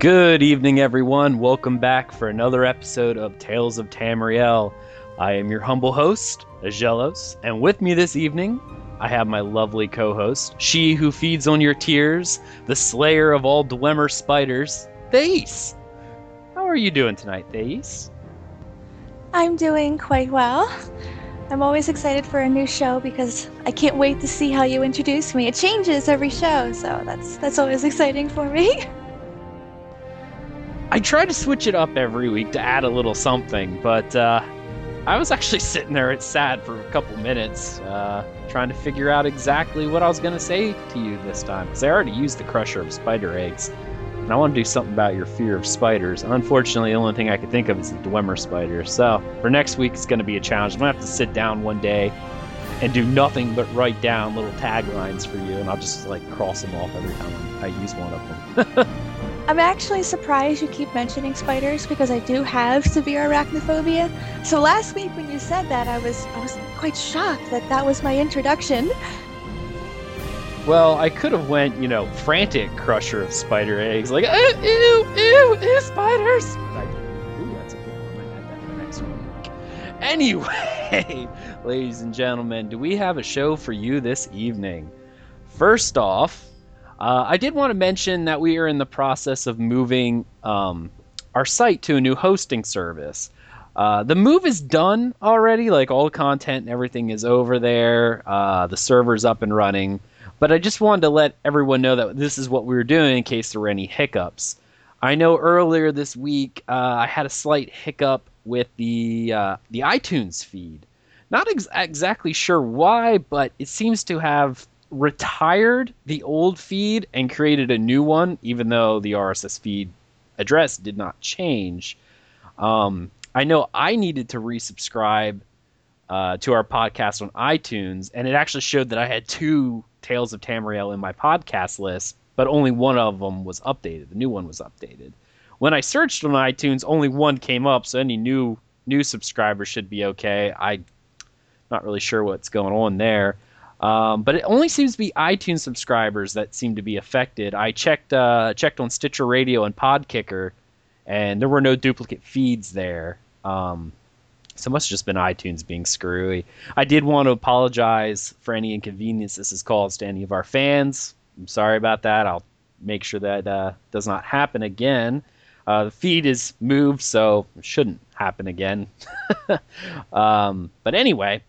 Good evening, everyone. Welcome back for another episode of Tales of Tamriel. I am your humble host, Agelos, and with me this evening, I have my lovely co host, she who feeds on your tears, the slayer of all Dwemer spiders, Thais. How are you doing tonight, Thais? I'm doing quite well. I'm always excited for a new show because I can't wait to see how you introduce me. It changes every show, so that's that's always exciting for me. Try to switch it up every week to add a little something, but uh, I was actually sitting there at sad for a couple minutes, uh, trying to figure out exactly what I was going to say to you this time, because I already used the crusher of spider eggs, and I want to do something about your fear of spiders. Unfortunately, the only thing I could think of is the Dwemer spider. So for next week, it's going to be a challenge. I'm going to have to sit down one day and do nothing but write down little taglines for you, and I'll just like cross them off every time I use one of them. I'm actually surprised you keep mentioning spiders because I do have severe arachnophobia. So last week when you said that, I was I was quite shocked that that was my introduction. Well, I could have went, you know, frantic crusher of spider eggs, like ew, ew, ew, ew spiders. Ooh. Anyway, ladies and gentlemen, do we have a show for you this evening? First off, uh, I did want to mention that we are in the process of moving um, our site to a new hosting service. Uh, the move is done already, like all content and everything is over there. Uh, the server's up and running. But I just wanted to let everyone know that this is what we were doing in case there were any hiccups. I know earlier this week uh, I had a slight hiccup with the uh, the iTunes feed. Not ex- exactly sure why, but it seems to have retired the old feed and created a new one, even though the RSS feed address did not change. Um, I know I needed to resubscribe uh, to our podcast on iTunes, and it actually showed that I had two Tales of Tamriel in my podcast list, but only one of them was updated. The new one was updated. When I searched on iTunes, only one came up, so any new new subscribers should be okay. I not really sure what's going on there. Um, but it only seems to be iTunes subscribers that seem to be affected. I checked uh, checked on Stitcher Radio and Podkicker, and there were no duplicate feeds there. Um, so it must have just been iTunes being screwy. I did want to apologize for any inconvenience this has caused to any of our fans. I'm sorry about that. I'll make sure that uh, does not happen again. Uh, the feed is moved, so it shouldn't happen again. um, but anyway,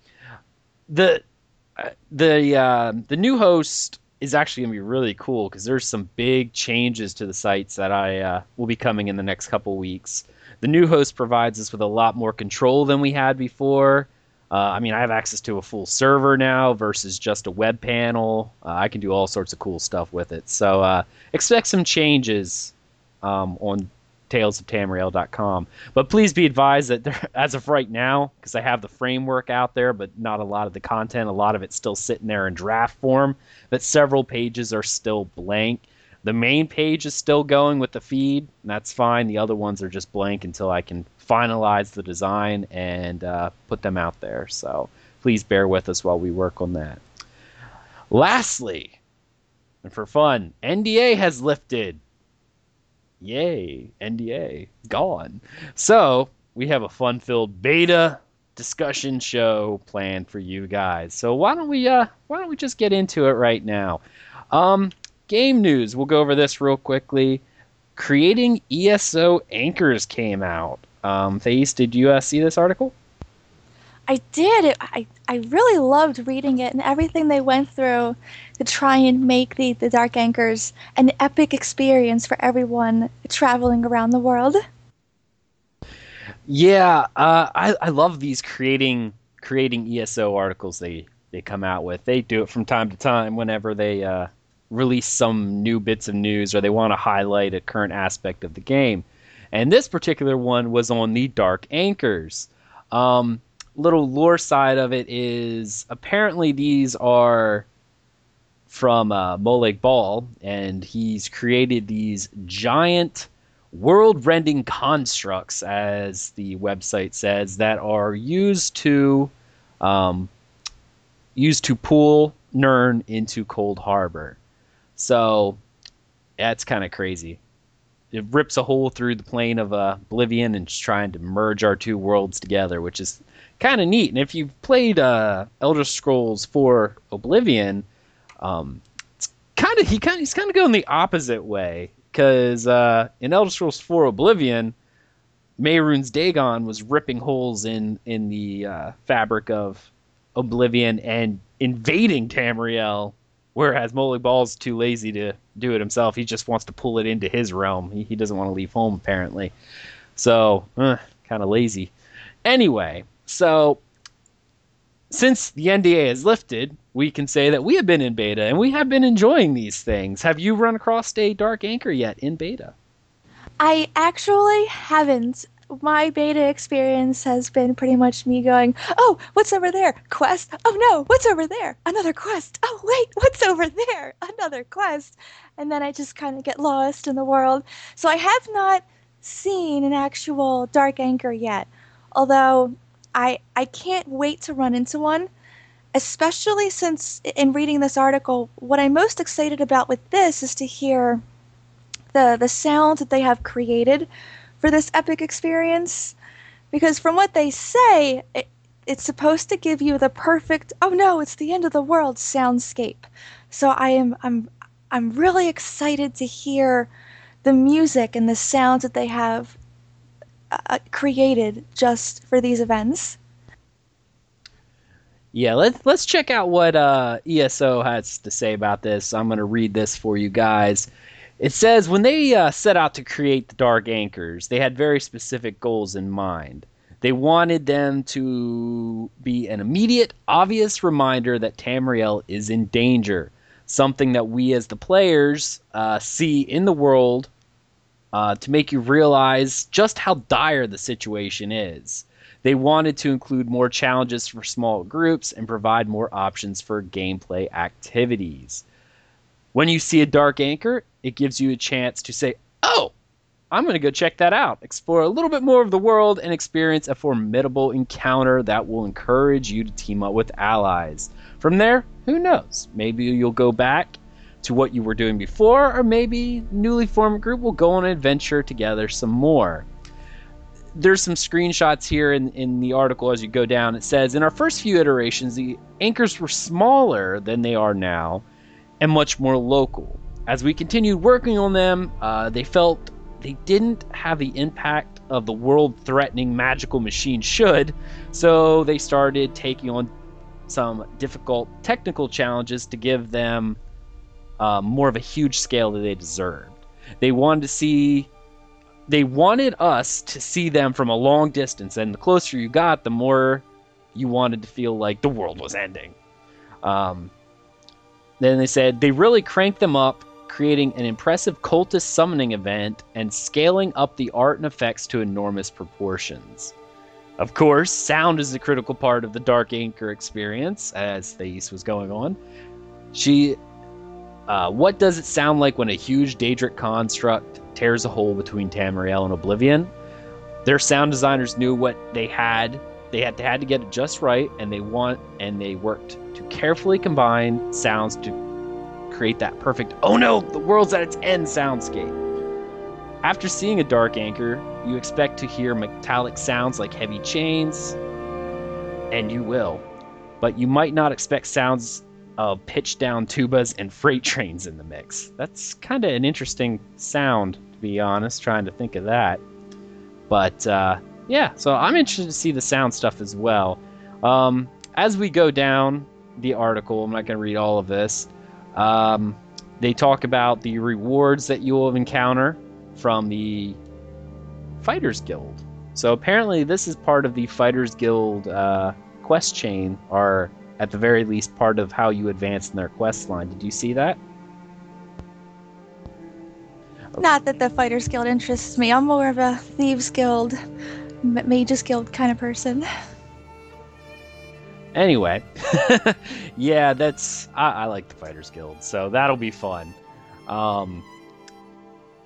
the the uh, the new host is actually going to be really cool because there's some big changes to the sites that I uh, will be coming in the next couple weeks. The new host provides us with a lot more control than we had before. Uh, I mean, I have access to a full server now versus just a web panel. Uh, I can do all sorts of cool stuff with it. So uh, expect some changes um, on talesoftamriel.com. But please be advised that there, as of right now, because I have the framework out there, but not a lot of the content, a lot of it's still sitting there in draft form, that several pages are still blank. The main page is still going with the feed, and that's fine. The other ones are just blank until I can finalize the design and uh, put them out there. So please bear with us while we work on that. Lastly, and for fun, NDA has lifted Yay, NDA gone. So we have a fun-filled beta discussion show planned for you guys. So why don't we uh why don't we just get into it right now? Um, game news. We'll go over this real quickly. Creating ESO anchors came out. Um, Thais, did you uh, see this article? I did. It, I I really loved reading it and everything they went through to try and make the, the Dark Anchors an epic experience for everyone traveling around the world. Yeah, uh, I I love these creating creating ESO articles they they come out with. They do it from time to time whenever they uh, release some new bits of news or they want to highlight a current aspect of the game. And this particular one was on the Dark Anchors. Um, little lore side of it is apparently these are from uh, Molag Bal, and he's created these giant world-rending constructs, as the website says, that are used to um, used to pull Nirn into Coldharbour. So that's kind of crazy. it rips a hole through the plane of uh, Oblivion and trying to merge our two worlds together, which is kind of neat. And if you've played uh, Elder Scrolls 4 Oblivion, um, it's kind of he kind he's kind of going the opposite way because uh, in Elder Scrolls 4 Oblivion, Mehrunes Dagon was ripping holes in in the uh, fabric of Oblivion and invading Tamriel, whereas Molag Bal's too lazy to do it himself. He just wants to pull it into his realm. He, he doesn't want to leave home apparently, so uh, kind of lazy. Anyway, so since the NDA is lifted, we can say that we have been in beta and we have been enjoying these things. Have you run across a Dark Anchor yet in beta? I actually haven't. My beta experience has been pretty much me going, oh, what's over there? Quest? Oh no, what's over there? Another quest. Oh, wait, what's over there? Another quest. And then I just kind of get lost in the world. So I have not seen an actual Dark Anchor yet. Although I I can't wait to run into one, especially since in reading this article, what I'm most excited about with this is to hear the the sounds that they have created for this epic experience. Because from what they say it, it's supposed to give you the perfect oh no it's the end of the world soundscape. So i am i'm i'm really excited to hear the music and the sounds that they have uh, created just for these events yeah, let's let's check out what uh, ESO has to say about this. I'm going to read this for you guys. It says when they uh, set out to create the Dark Anchors, they had very specific goals in mind. They wanted them to be an immediate, obvious reminder that Tamriel is in danger, something that we as the players uh, see in the world uh, to make you realize just how dire the situation is. They wanted to include more challenges for small groups and provide more options for gameplay activities. When you see a dark anchor, it gives you a chance to say, Oh, I'm going to go check that out, explore a little bit more of the world, and experience a formidable encounter that will encourage you to team up with allies. From there, who knows? Maybe you'll go back to what you were doing before, or maybe newly formed group will go on an adventure together some more. There's some screenshots here in, in the article as you go down. It says, In our first few iterations, the anchors were smaller than they are now and much more local. As we continued working on them, uh, they felt they didn't have the impact of the world threatening magical machine should, so they started taking on some difficult technical challenges to give them uh, more of a huge scale that they deserved. They wanted to see, they wanted us to see them from a long distance, and the closer you got, the more you wanted to feel like the world was ending. Um, then they said they really cranked them up, creating an impressive cultist summoning event and scaling up the art and effects to enormous proportions. Of course, sound is a critical part of the Dark Anchor experience, as Thais was going on. She. Uh, what does it sound like when a huge Daedric construct tears a hole between Tamriel and Oblivion? Their sound designers knew what they had. They had to had to get it just right, and they want and they worked to carefully combine sounds to create that perfect oh no, the world's at its end soundscape. After seeing a dark anchor, you expect to hear metallic sounds like heavy chains, and you will. But you might not expect sounds of pitched down tubas and freight trains in the mix. That's kind of an interesting sound, to be honest, trying to think of that. But uh, yeah, so I'm interested to see the sound stuff as well. Um, as we go down the article, I'm not going to read all of this. Um, they talk about the rewards that you will encounter from the Fighters Guild. So apparently, this is part of the Fighters Guild uh, quest chain, or at the very least, part of how you advance in their quest line. Did you see that? Not that the Fighters Guild interests me. I'm more of a Thieves Guild, Mages Guild kind of person. Anyway, yeah, that's I, I, like the Fighters Guild, so that'll be fun. Um,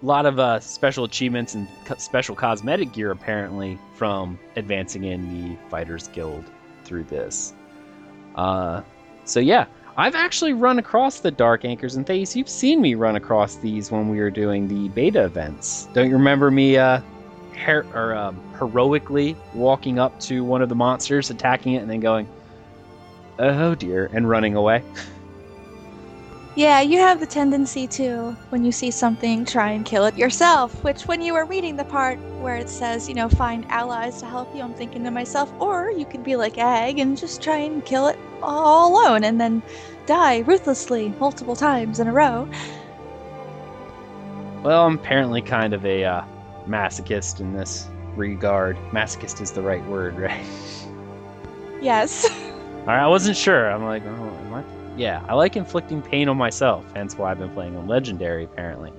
a lot of uh, special achievements and co- special cosmetic gear apparently from advancing in the Fighters Guild through this. Uh, so yeah, I've actually run across the Dark Anchors, and Thais, you've seen me run across these when we were doing the beta events. Don't you remember me uh, her- or, um, heroically walking up to one of the monsters, attacking it, and then going, oh dear, and running away? Yeah, you have the tendency to, when you see something, try and kill it yourself. Which, when you were reading the part where it says, you know, find allies to help you, I'm thinking to myself, or you could be like Egg and just try and kill it all alone and then die ruthlessly multiple times in a row. Well, I'm apparently kind of a uh, masochist in this regard. Masochist is the right word, right? Yes. All right, I wasn't sure. I'm like, oh, what? Yeah, I like inflicting pain on myself. Hence why I've been playing on legendary, apparently.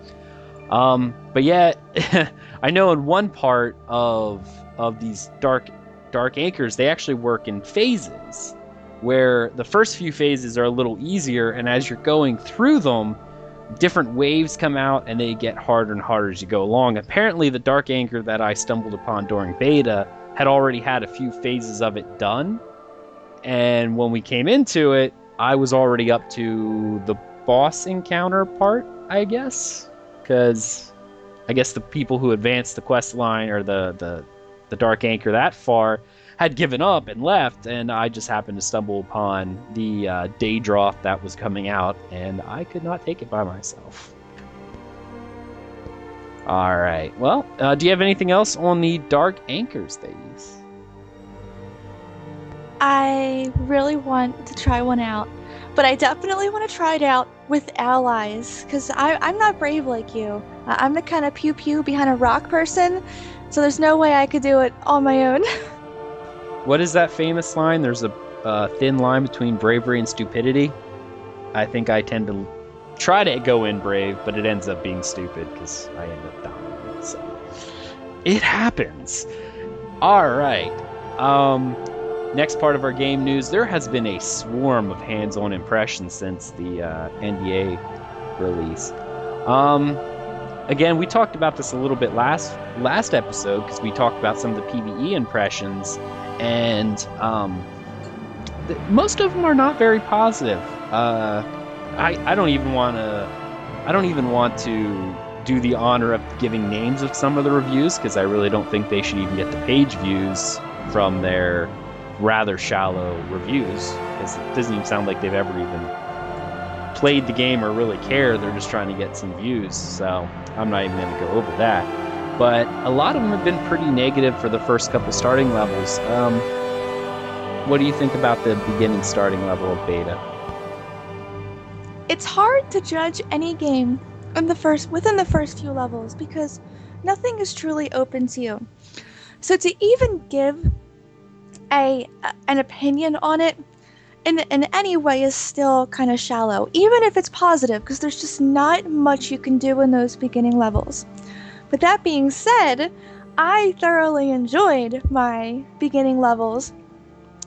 Um, but yeah, I know in one part of of these dark dark anchors, they actually work in phases, where the first few phases are a little easier, and as you're going through them, different waves come out and they get harder and harder as you go along. Apparently, the dark anchor that I stumbled upon during beta had already had a few phases of it done. And when we came into it, I was already up to the boss encounter part, I guess, because I guess the people who advanced the quest line or the the the dark anchor that far had given up and left, and I just happened to stumble upon the uh, Daedroth that was coming out, and I could not take it by myself. All right. Well, uh, do you have anything else on the dark anchors they use? I really want to try one out, but I definitely want to try it out with allies because I'm not brave like you. I'm the kind of pew pew behind a rock person, so there's no way I could do it on my own. what is that famous line? There's a thin line between bravery and stupidity. I think I tend to try to go in brave, but it ends up being stupid because I end up dying. So it happens. All right. Um, Next part of our game news there has been a swarm of hands on impressions since the uh, NDA release. Um, again, we talked about this a little bit last last episode because we talked about some of the PVE impressions, and um, th- most of them are not very positive. Uh, I I don't even want to I don't even want to do the honor of giving names of some of the reviews because I really don't think they should even get the page views from their rather shallow reviews because it doesn't even sound like they've ever even played the game or really care. They're just trying to get some views. So I'm not even going to go over that. But a lot of them have been pretty negative for the first couple starting levels. Um, what do you think about the beginning starting level of beta? It's hard to judge any game in the first within the first few levels because nothing is truly open to you. So to even give a an opinion on it in in any way is still kind of shallow, even if it's positive, because there's just not much you can do in those beginning levels. But that being said, I thoroughly enjoyed my beginning levels.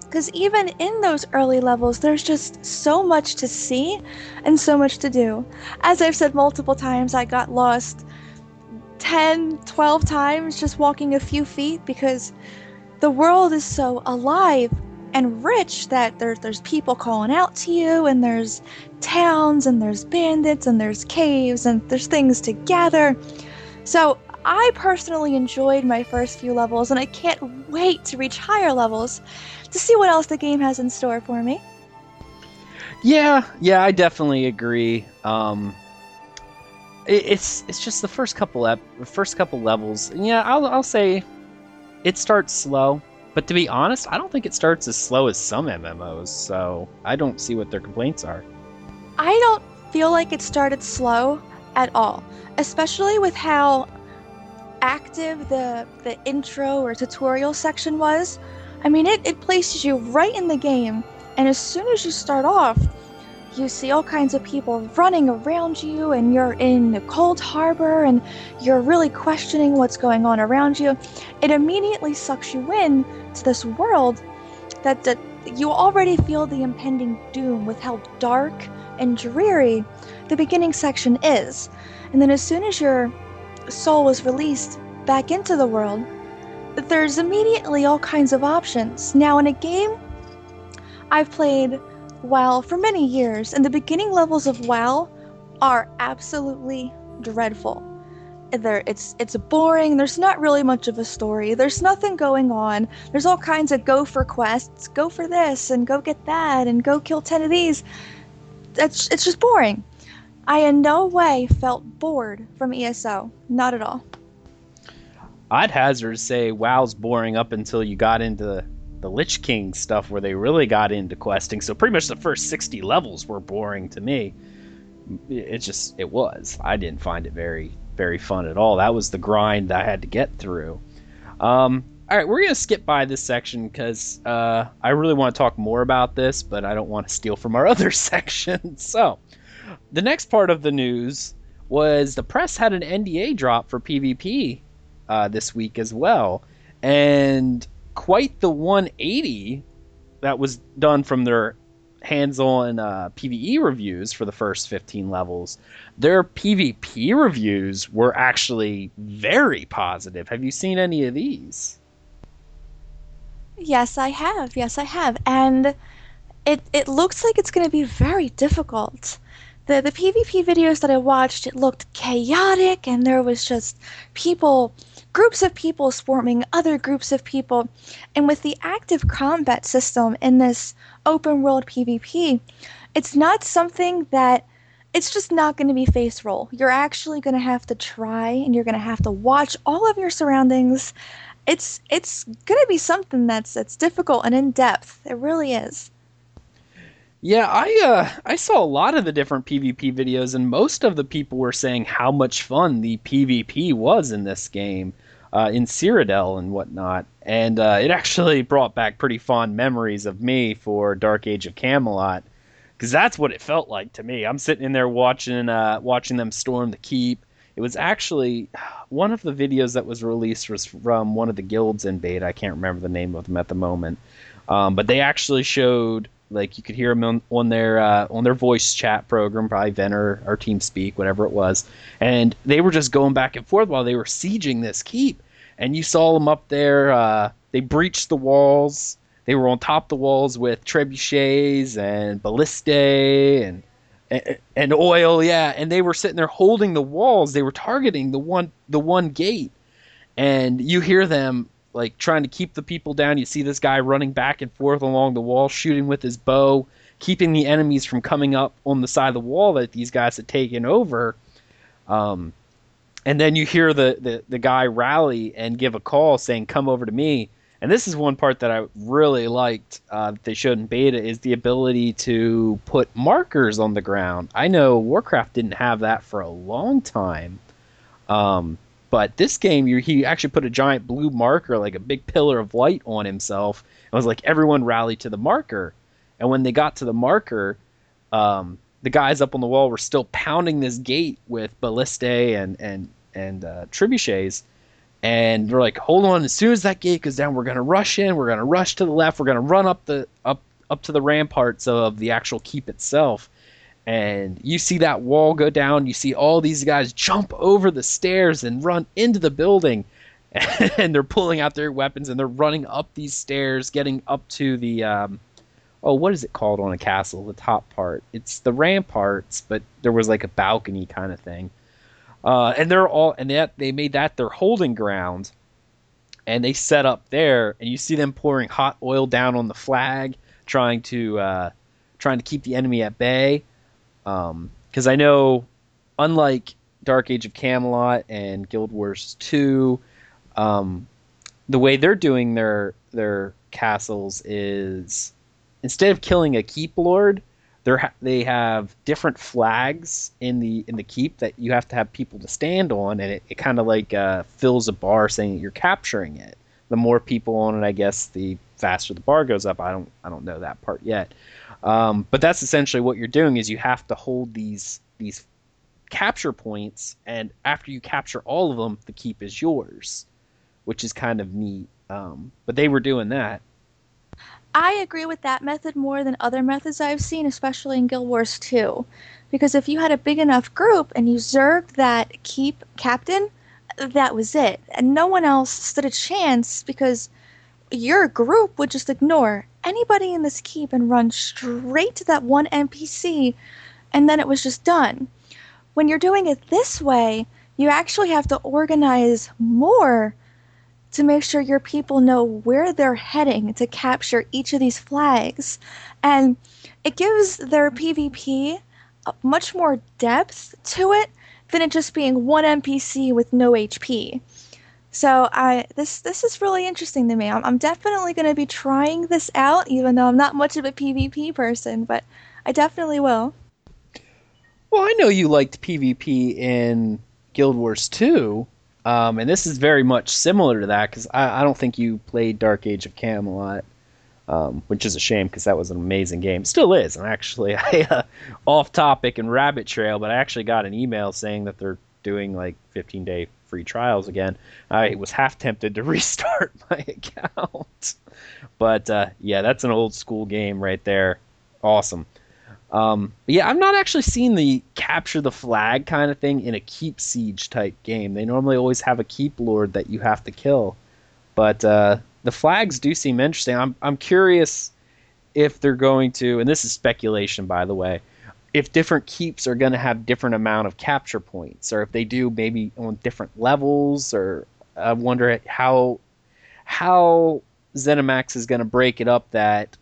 Because even in those early levels, there's just so much to see and so much to do. As I've said multiple times, I got lost 10, 12 times just walking a few feet because the world is so alive and rich that there, there's people calling out to you, and there's towns, and there's bandits, and there's caves, and there's things to gather. So, I personally enjoyed my first few levels, and I can't wait to reach higher levels to see what else the game has in store for me. Yeah, yeah, I definitely agree. Um, it, it's it's just the first couple ep- first couple levels. Yeah, I'll I'll say it starts slow, but to be honest, I don't think it starts as slow as some MMOs, so I don't see what their complaints are. I don't feel like it started slow at all, especially with how active the the intro or tutorial section was. I mean, it, it places you right in the game, and as soon as you start off, you see all kinds of people running around you and you're in the Coldharbour and you're really questioning what's going on around you. It immediately sucks you in to this world that, that you already feel the impending doom with how dark and dreary the beginning section is. And then as soon as your soul is released back into the world there's immediately all kinds of options. Now in a game i've played WoW for many years, and the beginning levels of WoW are absolutely dreadful. There, it's it's boring. There's not really much of a story. There's nothing going on. There's all kinds of go for quests, go for this, and go get that, and go kill ten of these. It's it's just boring. I in no way felt bored from ESO. Not at all. I'd hazard say WoW's boring up until you got into the Lich King stuff where they really got into questing. So pretty much the first 60 levels were boring to me. It just it was. I didn't find it very very fun at all. That was the grind I had to get through. Um, all right, we're gonna skip by this section because uh, I really want to talk more about this, but I don't want to steal from our other section. so, the next part of the news was the press had an NDA drop for PvP uh, this week as well, and quite the 180 that was done from their hands-on uh, PVE reviews for the first 15 levels. Their PvP reviews were actually very positive. Have you seen any of these? Yes, I have. Yes, I have. And it it looks like it's going to be very difficult. The the PvP videos that I watched, it looked chaotic and there was just people groups of people swarming other groups of people. And with the active combat system in this open world PvP, it's not something that it's just not going to be face roll. You're actually going to have to try and you're going to have to watch all of your surroundings. It's it's going to be something that's that's difficult and in depth. It really is. Yeah, I uh, I saw a lot of the different PvP videos, and most of the people were saying how much fun the PvP was in this game, uh, in Cyrodiil and whatnot. And uh, it actually brought back pretty fond memories of me for Dark Age of Camelot, because that's what it felt like to me. I'm sitting in there watching uh, watching them storm the keep. It was actually one of the videos that was released was from one of the guilds in beta. I can't remember the name of them at the moment, um, but they actually showed like you could hear them on, on their uh, on their voice chat program, probably Venner or TeamSpeak, whatever it was, and they were just going back and forth while they were sieging this keep, and you saw them up there. Uh, they breached the walls. They were on top of the walls with trebuchets and ballistae and, and and oil, yeah, and they were sitting there holding the walls. They were targeting the one the one gate, and you hear them like trying to keep the people down. You see this guy running back and forth along the wall, shooting with his bow, keeping the enemies from coming up on the side of the wall that these guys had taken over. Um, and then you hear the, the, the guy rally and give a call saying, "Come over to me." And this is one part that I really liked uh, they showed in beta is the ability to put markers on the ground. I know Warcraft didn't have that for a long time. Um, but this game, he actually put a giant blue marker, like a big pillar of light, on himself. It was like everyone rallied to the marker. And when they got to the marker, um, the guys up on the wall were still pounding this gate with ballistae and and and uh, trebuchets. And they're like, "Hold on! As soon as that gate goes down, we're gonna rush in. We're gonna rush to the left. We're gonna run up the up up to the ramparts of the actual keep itself." And you see that wall go down. You see all these guys jump over the stairs and run into the building. And they're pulling out their weapons and they're running up these stairs getting up to the um, oh what is it called on a castle? The top part. It's the ramparts but there was like a balcony kind of thing. Uh, and they're all and that they made that their holding ground. And they set up there and you see them pouring hot oil down on the flag trying to uh, trying to keep the enemy at bay because um, I know, unlike Dark Age of Camelot and Guild Wars 2, um, the way they're doing their their castles is instead of killing a keep lord, they they have different flags in the in the keep that you have to have people to stand on, and it, it kind of like uh, fills a bar saying that you're capturing it. The more people on it, I guess, the faster the bar goes up. I don't I don't know that part yet. Um, but that's essentially what you're doing is you have to hold these these capture points, and after you capture all of them, the keep is yours, which is kind of neat. Um, but they were doing that. I agree with that method more than other methods I've seen, especially in Guild Wars 2. Because if you had a big enough group and you zerged that keep captain, that was it. And no one else stood a chance because your group would just ignore anybody in this keep and run straight to that one NPC, and then it was just done. When you're doing it this way, you actually have to organize more to make sure your people know where they're heading to capture each of these flags. And it gives their PvP much more depth to it than it just being one NPC with no HP. So I this this is really interesting to me. I'm, I'm definitely going to be trying this out, even though I'm not much of a PvP person, but I definitely will. Well, I know you liked PvP in Guild Wars 2, um, and this is very much similar to that because I, I, don't think you played Dark Age of Camelot, um, which is a shame because that was an amazing game. Still is. And actually, I uh, off topic and rabbit trail, but I actually got an email saying that they're doing like 15 day free trials again. I was half tempted to restart my account, but uh, yeah, that's an old school game right there. Awesome. Um, yeah, I'm not actually seeing the capture the flag kind of thing in a keep siege type game. They normally always have a keep lord that you have to kill, but uh, the flags do seem interesting. I'm I'm curious if they're going to, and this is speculation by the way, if different keeps are going to have different amount of capture points, or if they do maybe on different levels, or I wonder how how ZeniMax is going to break it up that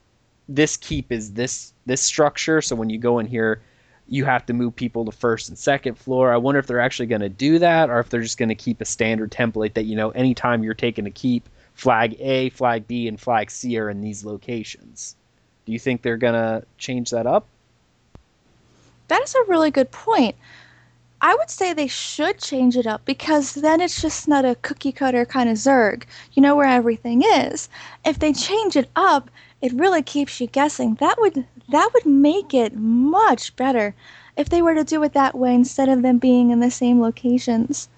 this keep is this this structure. So when you go in here, you have to move people to first and second floor. I wonder if they're actually going to do that, or if they're just going to keep a standard template that you know anytime you're taking a keep, flag A, flag B, and flag C are in these locations. Do you think they're going to change that up? That is a really good point. I would say they should change it up because then it's just not a cookie cutter kind of Zerg. You know where everything is. If they change it up, it really keeps you guessing. That would that would make it much better if they were to do it that way instead of them being in the same locations.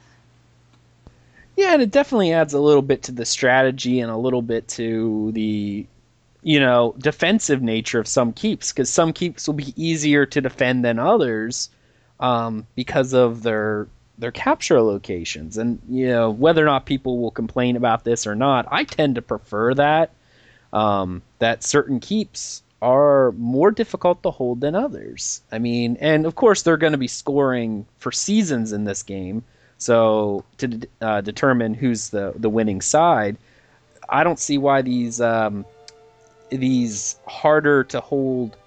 Yeah, and it definitely adds a little bit to the strategy and a little bit to the you know defensive nature of some keeps because some keeps will be easier to defend than others um, because of their their capture locations and you know whether or not people will complain about this or not i tend to prefer that um, that certain keeps are more difficult to hold than others. I mean, and of course they're going to be scoring for seasons in this game, so to uh, determine who's the the winning side, I don't see why these um, these harder to hold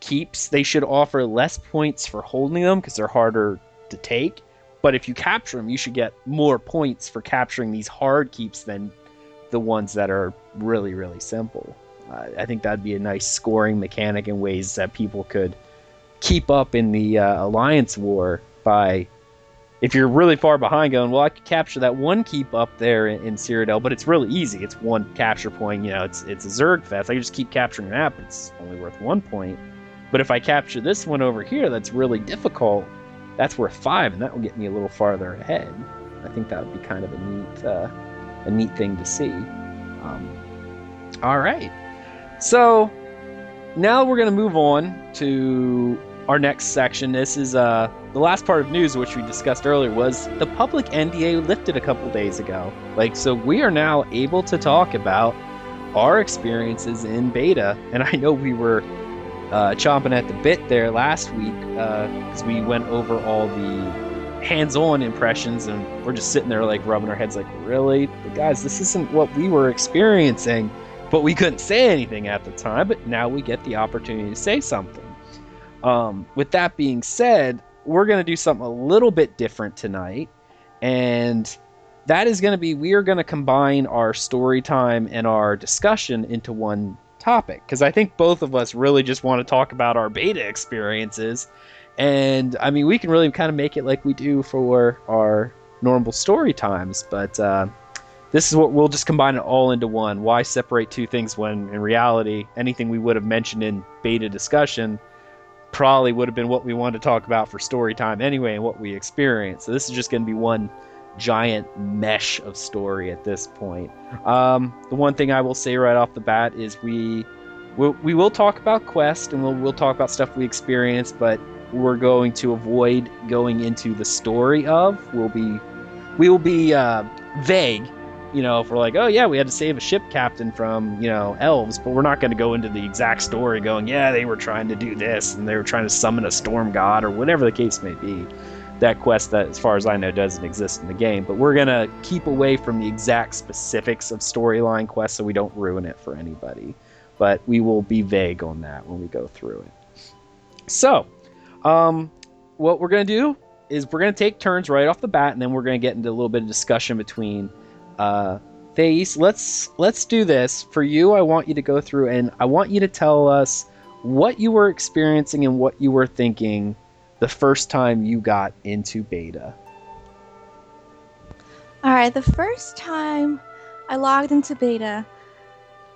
keeps they should offer less points for holding them because they're harder to take. But if you capture them, you should get more points for capturing these hard keeps than the ones that are really really simple. Uh, I think that'd be a nice scoring mechanic in ways that people could keep up in the uh, alliance war by if you're really far behind going well i could capture that one keep up there in, in cyrodiil but it's really easy. It's one capture point you know it's it's a zerg fest. I just keep capturing that but it's only worth one point. But if i capture this one over here that's really difficult that's worth five and that will get me a little farther ahead. I think that would be kind of a neat uh, a neat thing to see. Um, all right. So now we're going to move on to our next section. This is uh, the last part of news, which we discussed earlier, was the public NDA lifted a couple days ago. Like, so we are now able to talk about our experiences in beta. And I know we were uh, chomping at the bit there last week because uh, we went over all the hands-on impressions and we're just sitting there like rubbing our heads like really guys this isn't what we were experiencing but we couldn't say anything at the time but now we get the opportunity to say something um, with that being said we're going to do something a little bit different tonight and that is going to be we are going to combine our story time and our discussion into one topic because i think both of us really just want to talk about our beta experiences and I mean, we can really kind of make it like we do for our normal story times, but uh, this is what we'll just combine it all into one. Why separate two things when in reality, anything we would have mentioned in beta discussion probably would have been what we wanted to talk about for story time anyway and what we experienced. So this is just going to be one giant mesh of story at this point. Um, the one thing I will say right off the bat is we. We'll, we will talk about quest and we'll, we'll talk about stuff we experienced but we're going to avoid going into the story of. We'll be we will be uh, vague you know, if we're like, oh yeah, we had to save a ship captain from, you know, elves, but we're not going to go into the exact story going, yeah, they were trying to do this and they were trying to summon a storm god or whatever the case may be. That quest, that as far as I know, doesn't exist in the game, but we're going to keep away from the exact specifics of storyline quests so we don't ruin it for anybody. But we will be vague on that when we go through it. So, um, what we're going to do is we're going to take turns right off the bat, and then we're going to get into a little bit of discussion between uh, Thais. Let's let's do this for you. I want you to go through, and I want you to tell us what you were experiencing and what you were thinking the first time you got into beta. All right, the first time I logged into beta.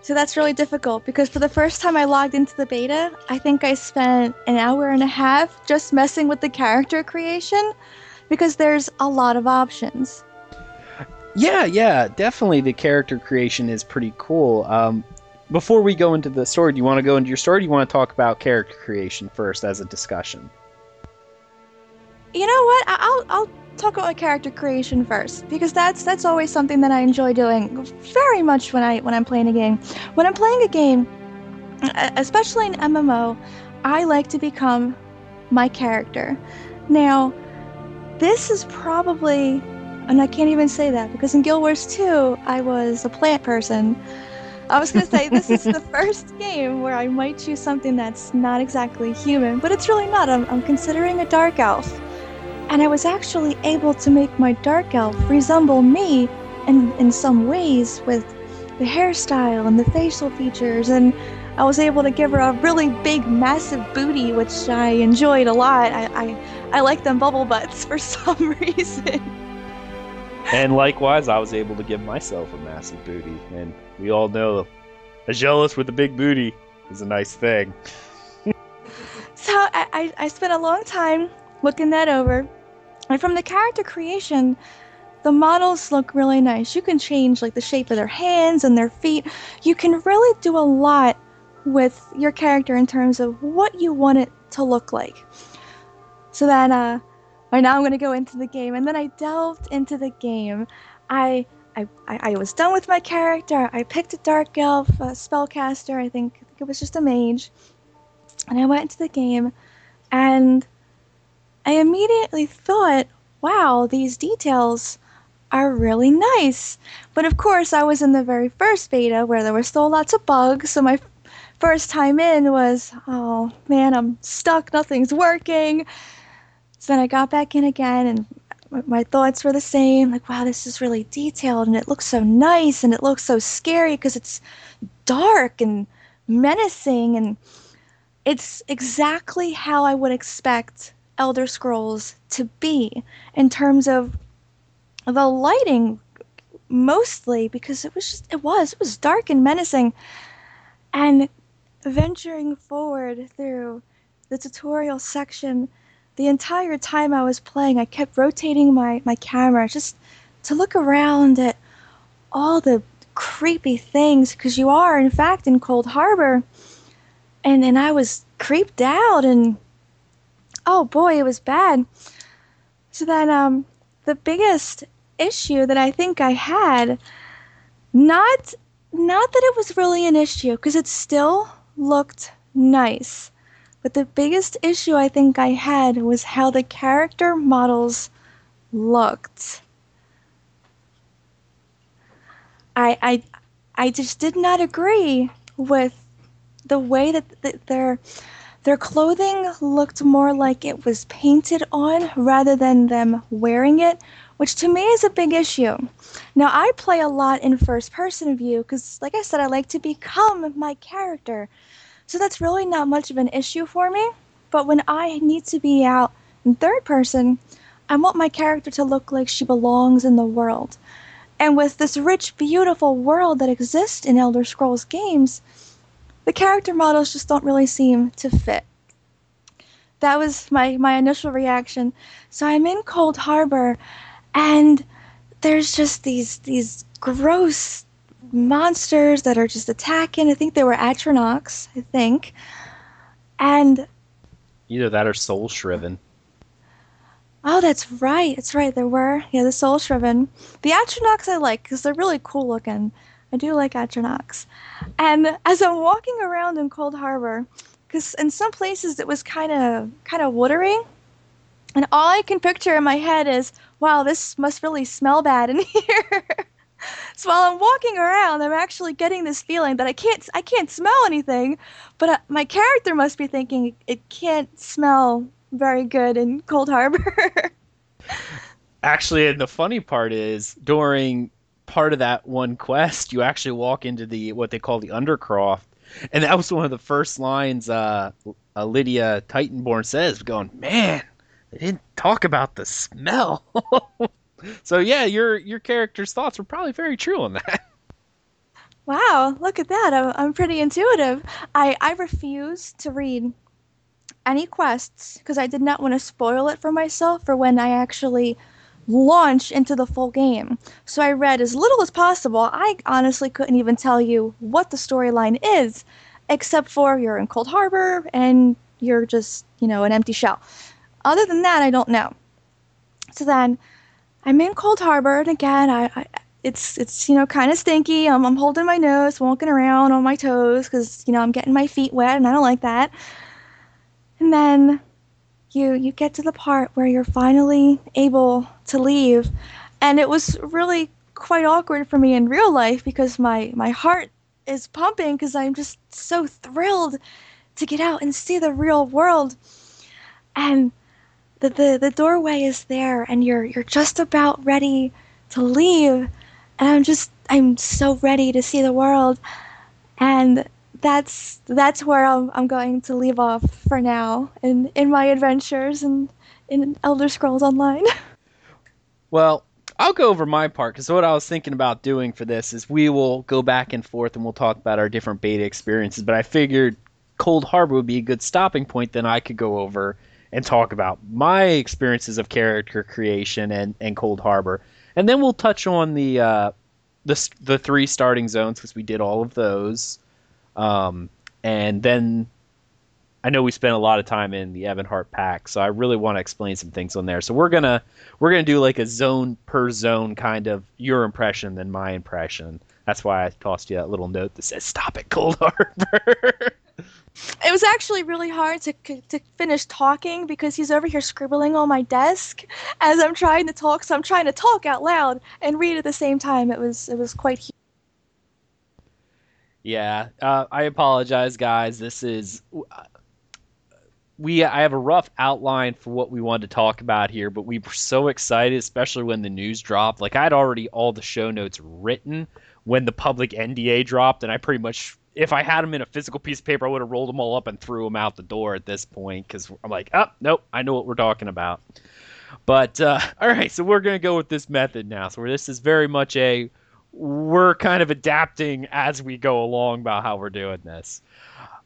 So that's really difficult because for the first time I logged into the beta, I think I spent an hour and a half just messing with the character creation because there's a lot of options. Yeah, yeah, definitely the character creation is pretty cool. Um, before we go into the story, do you want to go into your story? Or do you want to talk about character creation first as a discussion? You know what? I'll I'll talk about character creation first because that's that's always something that I enjoy doing very much when I when I'm playing a game. When I'm playing a game, especially an MMO, I like to become my character. Now, this is probably and I can't even say that because in Guild Wars 2, I was a plant person. I was going to say this is the first game where I might choose something that's not exactly human, but it's really not. I'm, I'm considering a dark elf. And I was actually able to make my dark elf resemble me in, in some ways with the hairstyle and the facial features. And I was able to give her a really big, massive booty, which I enjoyed a lot. I, I, I like them bubble butts for some reason. And likewise, I was able to give myself a massive booty, and we all know a jealous with a big booty is a nice thing. So I, I, I spent a long time looking that over. And from the character creation, the models look really nice. You can change like the shape of their hands and their feet. You can really do a lot with your character in terms of what you want it to look like. So then uh right now I'm gonna go into the game and then I delved into the game. I I, I I was done with my character. I picked a dark elf, a spellcaster, I think, I think it was just a mage. And I went into the game and I immediately thought, wow, these details are really nice. But of course, I was in the very first beta where there were still lots of bugs. So my first time in was, oh man, I'm stuck, nothing's working. So then I got back in again and my thoughts were the same like, wow, this is really detailed and it looks so nice and it looks so scary because it's dark and menacing and it's exactly how I would expect Elder Scrolls to be in terms of the lighting mostly because it was just it was it was dark and menacing. And venturing forward through the tutorial section the entire time I was playing I kept rotating my my camera just to look around at all the creepy things because you are in fact in Coldharbour. And and I was creeped out and oh boy it was bad. So then um the biggest issue that I think I had not not that it was really an issue because it still looked nice but the biggest issue I think I had was how the character models looked I I I just did not agree with the way that, that their their clothing looked more like it was painted on rather than them wearing it, which to me is a big issue. Now, I play a lot in first person view because, like I said, I like to become my character. So that's really not much of an issue for me. But when I need to be out in third person, I want my character to look like she belongs in the world. And with this rich, beautiful world that exists in Elder Scrolls games, the character models just don't really seem to fit. That was my, my initial reaction. So I'm in Coldharbour and there's just these these gross monsters that are just attacking. I think they were Atronachs, I think. And Either that or soul shriven. Oh, that's right. That's right. There were. Yeah, the Soul Shriven. The Atronachs I like because they're really cool looking. I do like Atronachs. And as I'm walking around in Coldharbour, because in some places it was kind of kind of watery, and all I can picture in my head is, wow, this must really smell bad in here. So while I'm walking around, I'm actually getting this feeling that I can't I can't smell anything, but uh, my character must be thinking it can't smell very good in Coldharbour. actually, and the funny part is during part of that one quest, you actually walk into the what they call the Undercroft, and that was one of the first lines uh, uh, Lyris Titanborn says, going, "Man, they didn't talk about the smell." so yeah, your your character's thoughts were probably very true on that. Wow, look at that! I'm, I'm pretty intuitive. I I refuse to read any quests because I did not want to spoil it for myself for when I actually launch into the full game. So I read as little as possible. I honestly couldn't even tell you what the storyline is, except for you're in Coldharbour and you're just, you know, an empty shell. Other than that, I don't know. So then I'm in Coldharbour, and again, I, I it's it's you know kind of stinky. I'm, I'm holding my nose, walking around on my toes because you know I'm getting my feet wet, and I don't like that. And then you you get to the part where you're finally able to leave, and it was really quite awkward for me in real life because my my heart is pumping because I'm just so thrilled to get out and see the real world. And the, the, the doorway is there and you're you're just about ready to leave and I'm just I'm so ready to see the world and that's that's where I'm, I'm going to leave off for now in in my adventures and in Elder Scrolls Online. well, I'll go over my part because what I was thinking about doing for this is we will go back and forth and we'll talk about our different beta experiences. But I figured Coldharbour would be a good stopping point. Then I could go over and talk about my experiences of character creation and, and Coldharbour, and then we'll touch on the uh, the the three starting zones because we did all of those. Um, and then I know we spent a lot of time in the Ebonheart Pact, so I really want to explain some things on there. So we're gonna we're gonna do like a zone per zone kind of your impression than my impression. That's why I tossed you that little note that says "Stop it, Coldharbour." it was actually really hard to to finish talking because he's over here scribbling on my desk as I'm trying to talk. So I'm trying to talk out loud and read at the same time. It was it was quite. Yeah, uh, I apologize, guys. This is we. I have a rough outline for what we wanted to talk about here, but we were so excited, especially when the news dropped. Like I'd already all the show notes written when the public NDA dropped, and I pretty much, if I had them in a physical piece of paper, I would have rolled them all up and threw them out the door at this point because I'm like, oh, nope, I know what we're talking about. But uh, all right, so we're gonna go with this method now. So this is very much a we're kind of adapting as we go along about how we're doing this.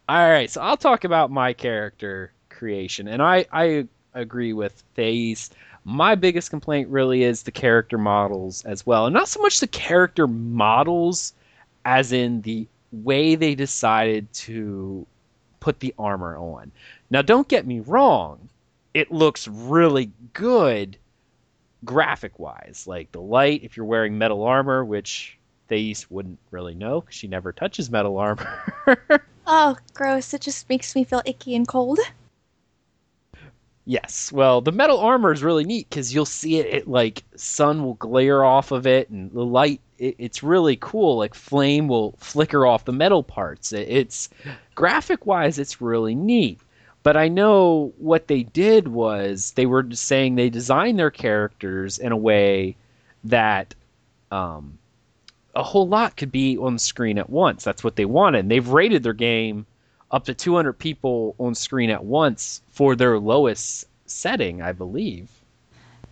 All right, so I'll talk about my character creation, and I I agree with Thais. My biggest complaint really is the character models as well, and not so much the character models as in the way they decided to put the armor on. Now, don't get me wrong, it looks really good graphic wise. Like the light, if you're wearing metal armor, which Thais wouldn't really know because she never touches metal armor. oh, gross. It just makes me feel icky and cold. Yes. Well, the metal armor is really neat because you'll see it, it, like sun will glare off of it and the light it, it's really cool like flame will flicker off the metal parts it, it's graphic wise it's really neat but I know what they did was they were saying they designed their characters in a way that um, a whole lot could be on screen at once. That's what they wanted. And they've rated their game up to 200 people on screen at once for their lowest setting, I believe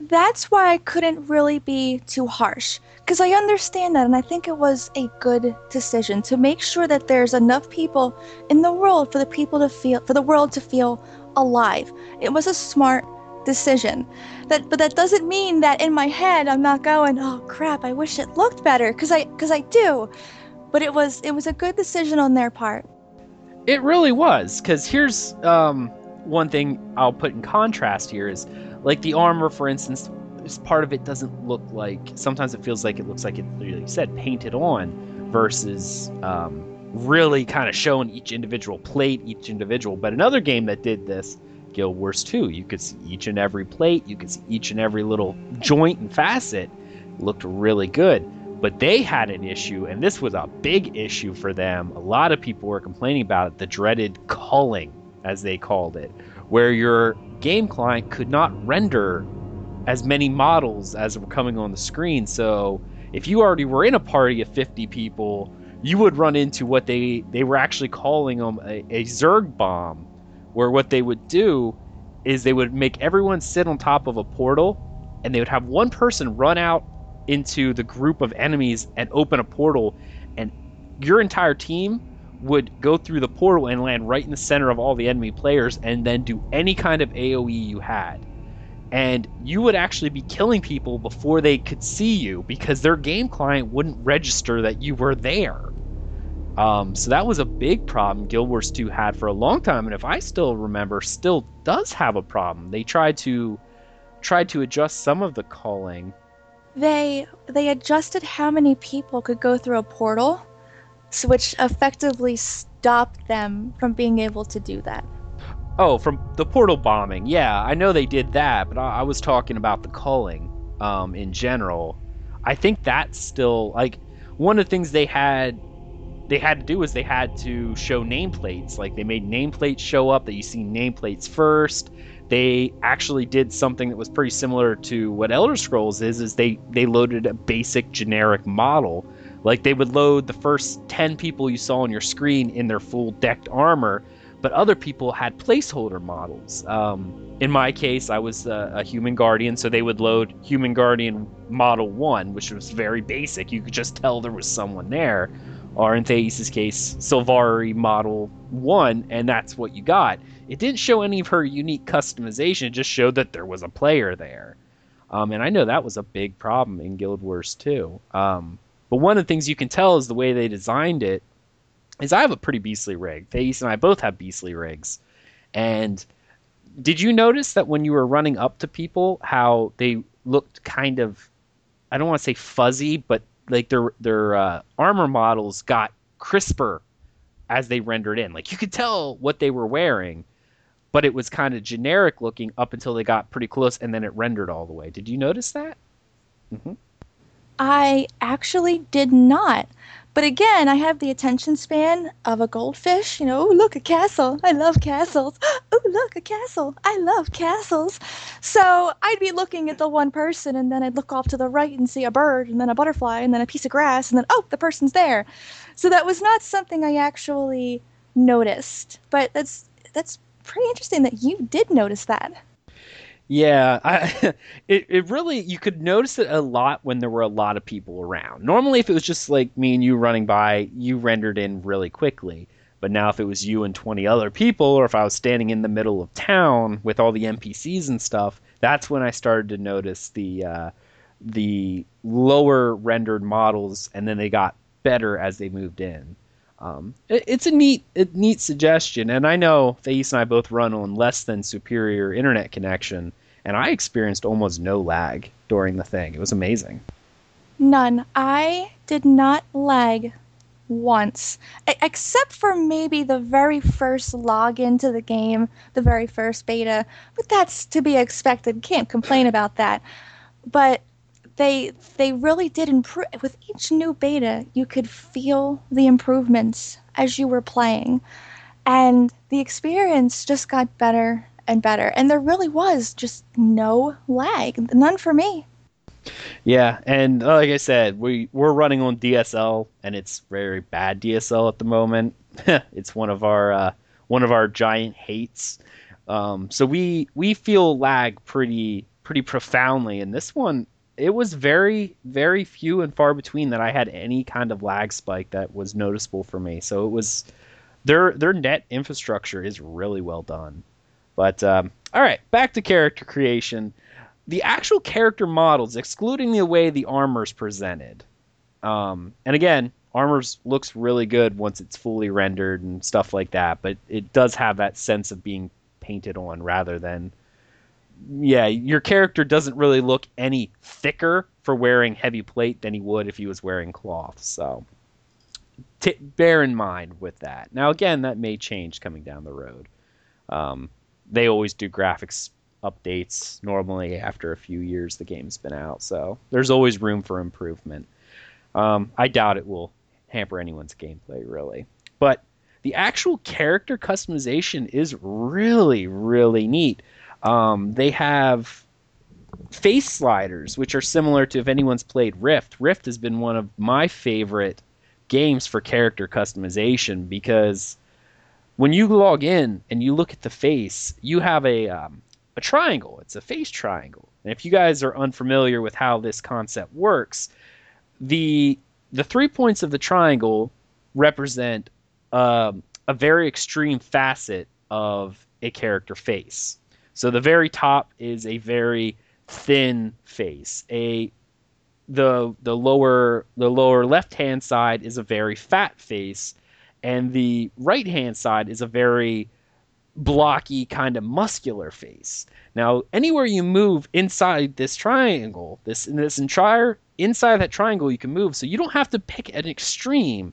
that's why I couldn't really be too harsh. Because I understand that, and I think it was a good decision to make sure that there's enough people in the world for the people to feel, for the world to feel alive. It was a smart decision. That, but that doesn't mean that in my head I'm not going, oh crap, I wish it looked better, because I, because I do. But it was, it was a good decision on their part. It really was, because here's um, one thing I'll put in contrast here is like the armor, for instance, part of it doesn't look like. Sometimes it feels like it looks like it, like you said, painted on, versus um, really kind of showing each individual plate, each individual. But another game that did this, Guild Wars 2, you could see each and every plate, you could see each and every little joint and facet. It looked really good. But they had an issue, and this was a big issue for them. A lot of people were complaining about it, the dreaded culling, as they called it, where your game client could not render as many models as were coming on the screen. So if you already were in a party of 50 people, you would run into what they they were actually calling them a, a Zerg bomb, where what they would do is they would make everyone sit on top of a portal, and they would have one person run out into the group of enemies and open a portal, and your entire team would go through the portal and land right in the center of all the enemy players, and then do any kind of AOE you had and you would actually be killing people before they could see you because their game client wouldn't register that you were there. Um, so that was a big problem Guild Wars 2 had for a long time, and if I still remember, still does have a problem. They tried to tried to adjust some of the culling. They they adjusted how many people could go through a portal, so which effectively stopped them from being able to do that. Oh, from the portal bombing. Yeah, I know they did that, but I, I was talking about the culling um, in general. I think that's still like one of the things they had they had to do was they had to show nameplates. Like they made nameplates show up that you see nameplates first. They actually did something that was pretty similar to what Elder Scrolls is. Is they they loaded a basic generic model. Like they would load the first ten people you saw on your screen in their full decked armor but other people had placeholder models. Um, in my case, I was a, a, human guardian, so they would load human guardian model one, which was very basic. You could just tell there was someone there. Or in Thais' case, Sylvari model one, and that's what you got. It didn't show any of her unique customization, it just showed that there was a player there. Um, and I know that was a big problem in Guild Wars 2. Um, but one of the things you can tell is the way they designed it is I have a pretty beastly rig. Thais and I both have beastly rigs. And did you notice that when you were running up to people, how they looked kind of, I don't want to say fuzzy, but like their their uh, armor models got crisper as they rendered in. Like you could tell what they were wearing, but it was kind of generic looking up until they got pretty close, and then it rendered all the way. Did you notice that? Mm-hmm. I actually did not. But again, I have the attention span of a goldfish. You know, oh, look, a castle. I love castles. Oh, look, a castle. I love castles. So I'd be looking at the one person, and then I'd look off to the right and see a bird, and then a butterfly, and then a piece of grass, and then, oh, the person's there. So that was not something I actually noticed. But that's that's pretty interesting that you did notice that. Yeah, I, it it really you could notice it a lot when there were a lot of people around. Normally, if it was just like me and you running by, you rendered in really quickly. But now, if it was you and twenty other people, or if I was standing in the middle of town with all the NPCs and stuff, that's when I started to notice the uh, the lower rendered models, and then they got better as they moved in. Um, it, it's a neat, neat suggestion, and I know Thais and I both run on less than superior internet connection, and I experienced almost no lag during the thing. It was amazing. None. I did not lag once, except for maybe the very first login to the game, the very first beta. But that's to be expected. Can't complain about that. But they they really did improve with each new beta. You could feel the improvements as you were playing, and the experience just got better and better. And there really was just no lag, none for me. Yeah, and like I said, we we're running on DSL, and it's very bad DSL at the moment. it's one of our uh, one of our giant hates. Um, so we we feel lag pretty pretty profoundly, and this one it was very very few and far between that I had any kind of lag spike that was noticeable for me. So it was their their net infrastructure is really well done. But um, all right, back to character creation. The actual character models, excluding the way the armor's presented, um, and again, armor's looks really good once it's fully rendered and stuff like that. But it does have that sense of being painted on rather than yeah, your character doesn't really look any thicker for wearing heavy plate than he would if he was wearing cloth. So t- bear in mind with that. Now, again, that may change coming down the road. Um, they always do graphics updates normally after a few years the game's been out, so there's always room for improvement. Um, I doubt it will hamper anyone's gameplay really, but the actual character customization is really really neat. Um, they have face sliders, which are similar to if anyone's played Rift. Rift has been one of my favorite games for character customization because when you log in and you look at the face, you have a um, a triangle. It's a face triangle. And if you guys are unfamiliar with how this concept works, the the three points of the triangle represent um, a very extreme facet of a character face. So the very top is a very thin face. A the the lower the lower left hand side is a very fat face, and the right hand side is a very blocky kind of muscular face. Now, anywhere you move inside this triangle, this this entire inside that triangle you can move, so you don't have to pick an extreme.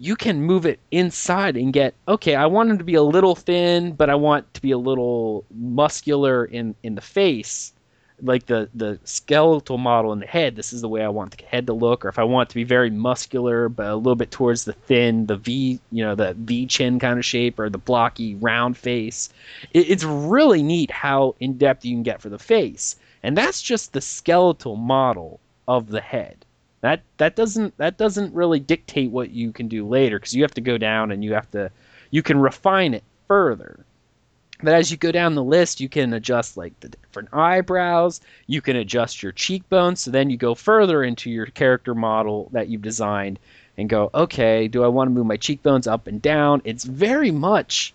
You can move it inside and get okay. I want him to be a little thin, but I want to be a little muscular in in the face like the the skeletal model in the head. This is the way i want the head to look. Or if i want to be very muscular but a little bit towards the thin the v you know the v chin kind of shape or the blocky round face. It, it's really neat how in depth you can get for the face. And that's just the skeletal model of the head that that doesn't that doesn't really dictate what you can do later because you have to go down and you have to you can refine it further but as you go down the list, you can adjust like the different eyebrows, you can adjust your cheekbones. So then you go further into your character model that you've designed and go, okay, do I want to move my cheekbones up and down? It's very much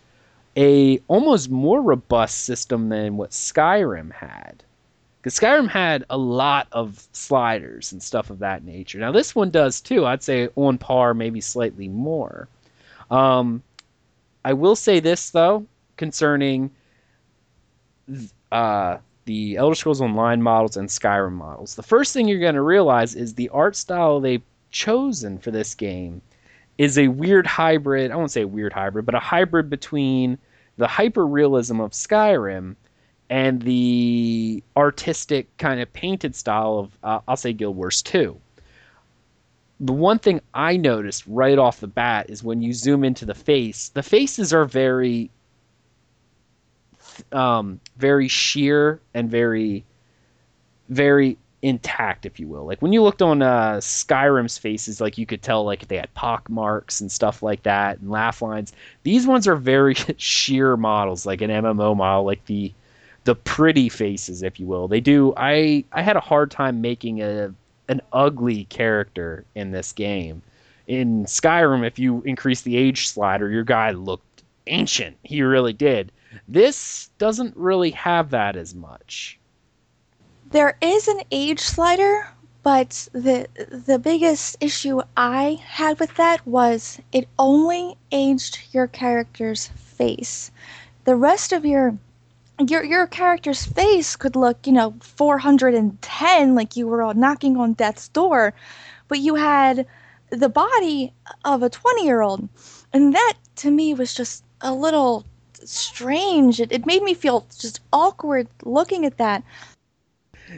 a almost more robust system than what Skyrim had. Because Skyrim had a lot of sliders and stuff of that nature. Now this one does too. I'd say on par, maybe slightly more. Um, I will say this though concerning uh, the Elder Scrolls Online models and Skyrim models. The first thing you're going to realize is the art style they've chosen for this game is a weird hybrid. I won't say weird hybrid, but a hybrid between the hyper realism of Skyrim and the artistic kind of painted style of, uh, I'll say, Guild Wars 2 the one thing I noticed right off the bat is when you zoom into the face, the faces are very um, very sheer and very, very intact, if you will. Like when you looked on uh, Skyrim's faces, like you could tell like they had pock marks and stuff like that and laugh lines. These ones are very sheer models, like an MMO model, like the the pretty faces, if you will. They do. I I had a hard time making a an ugly character in this game. In Skyrim, if you increase the age slider, your guy looked ancient. He really did. This doesn't really have that as much. There is an age slider, but the the biggest issue I had with that was it only aged your character's face. The rest of your your your character's face could look, you know, 410 like you were knocking on death's door, but you had the body of a 20-year-old. And that to me was just a little strange. It, it made me feel just awkward looking at that.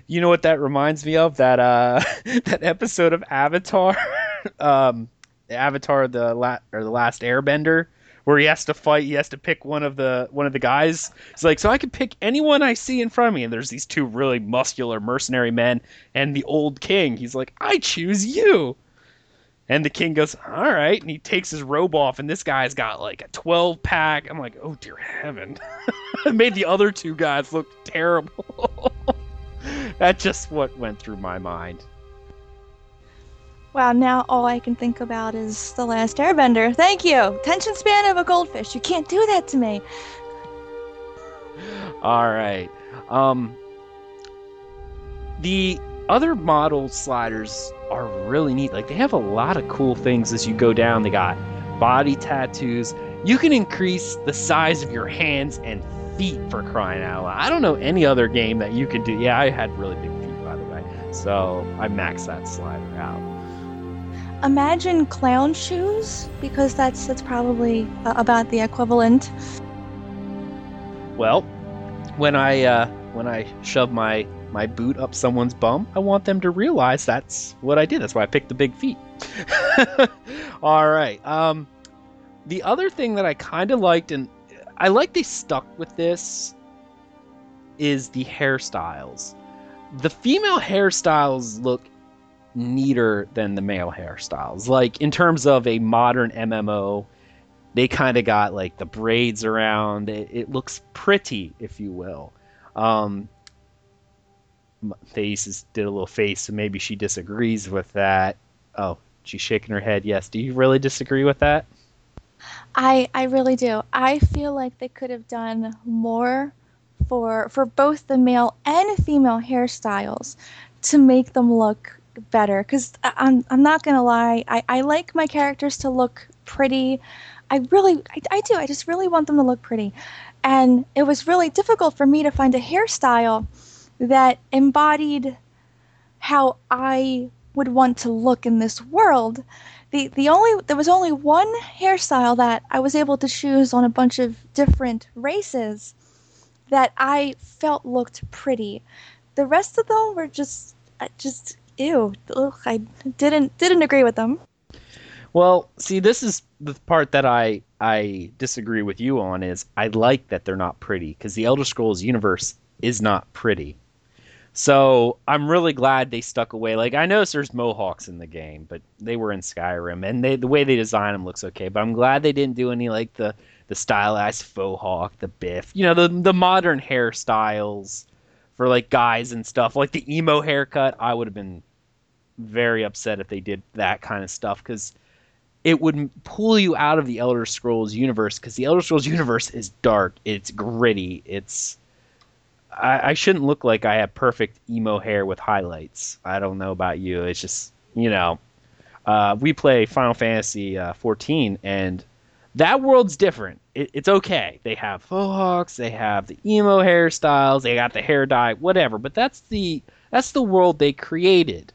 You know what that reminds me of? That uh that episode of Avatar, um, Avatar the la- or the Last Airbender, where he has to fight. He has to pick one of the one of the guys. He's like, so I can pick anyone I see in front of me. And there's these two really muscular mercenary men and the old king. He's like, I choose you. And the king goes, all right. And he takes his robe off, and this guy's got like a 12 pack. I'm like, oh, dear heaven. it made the other two guys look terrible. That's just what went through my mind. Wow, now all I can think about is The Last Airbender. Thank you. Tension span of a goldfish. You can't do that to me. All right. Um, the other model sliders are really neat. Like they have a lot of cool things as you go down. They got body tattoos. You can increase the size of your hands and feet for crying out loud. I don't know any other game that you could do. Yeah, I had really big feet, by the way. So I maxed that slider out. Imagine clown shoes, because that's that's probably uh, about the equivalent. Well, when I uh, when I shove my my boot up someone's bum, I want them to realize that's what I did. That's why I picked the big feet. All right. Um, the other thing that I kind of liked, and I like they stuck with this, is the hairstyles. The female hairstyles look neater than the male hairstyles. Like in terms of a modern MMO, they kind of got like the braids around. It, it looks pretty, if you will. Um, Faces did a little face, so maybe she disagrees with that. Oh, she's shaking her head. Yes. Do you really disagree with that? I I really do. I feel like they could have done more for for both the male and female hairstyles to make them look better. Because I'm I'm not gonna lie, I I like my characters to look pretty. I really I, I do. I just really want them to look pretty, and it was really difficult for me to find a hairstyle that embodied how I would want to look in this world. The the only there was only one hairstyle that I was able to choose on a bunch of different races that I felt looked pretty. The rest of them were just uh, just ew. Ugh, I didn't didn't agree with them. Well, see, this is the part that I I disagree with you on. Is I like that they're not pretty because the Elder Scrolls universe is not pretty. So I'm really glad they stuck away. Like I noticed there's mohawks in the game, but they were in Skyrim, and they the way they design them looks okay. But I'm glad they didn't do any like the the stylized faux hawk, the biff, you know, the the modern hairstyles for like guys and stuff, like the emo haircut. I would have been very upset if they did that kind of stuff because it would pull you out of the Elder Scrolls universe because the Elder Scrolls universe is dark, it's gritty, it's I, I shouldn't look like I have perfect emo hair with highlights. I don't know about you. It's just you know, uh, we play Final Fantasy uh, 14, and that world's different. It, it's okay. They have faux hawks, they have the emo hairstyles, they got the hair dye, whatever. But that's the that's the world they created,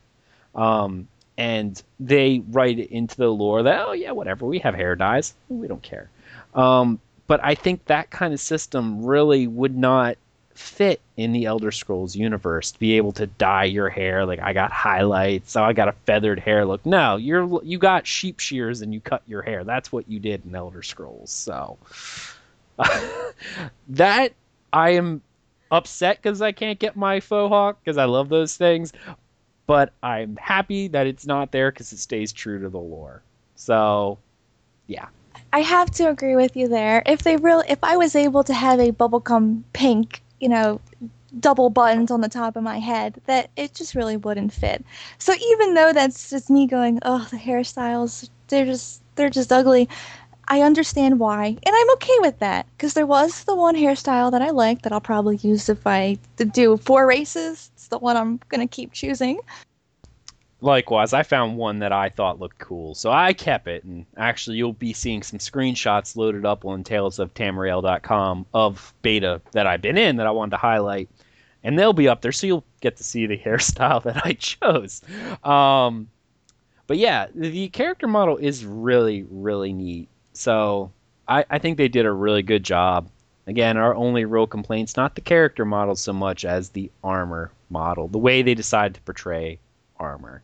um, and they write it into the lore that oh yeah, whatever. We have hair dyes, we don't care. Um, but I think that kind of system really would not fit in the Elder Scrolls universe to be able to dye your hair. Like I got highlights, so I got a feathered hair look. No, you're you got sheep shears and you cut your hair. That's what you did in Elder Scrolls. So that I am upset because I can't get my faux hawk because I love those things, but I'm happy that it's not there because it stays true to the lore. So, yeah. I have to agree with you there. If they really, if I was able to have a bubblegum pink you know, double buttons on the top of my head that it just really wouldn't fit. So even though that's just me going, oh, the hairstyles, they're just they're just ugly. I understand why, and I'm okay with that because there was the one hairstyle that I like that I'll probably use if I do four races. The one I'm gonna keep choosing likewise, I found one that I thought looked cool, so I kept it. And actually, you'll be seeing some screenshots loaded up on talesoftamriel.com of beta that I've been in that I wanted to highlight, and they'll be up there, so you'll get to see the hairstyle that I chose. Um, but yeah, the character model is really, really neat. So I, I think they did a really good job. Again, our only real complaints not the character model so much as the armor model, the way they decide to portray armor.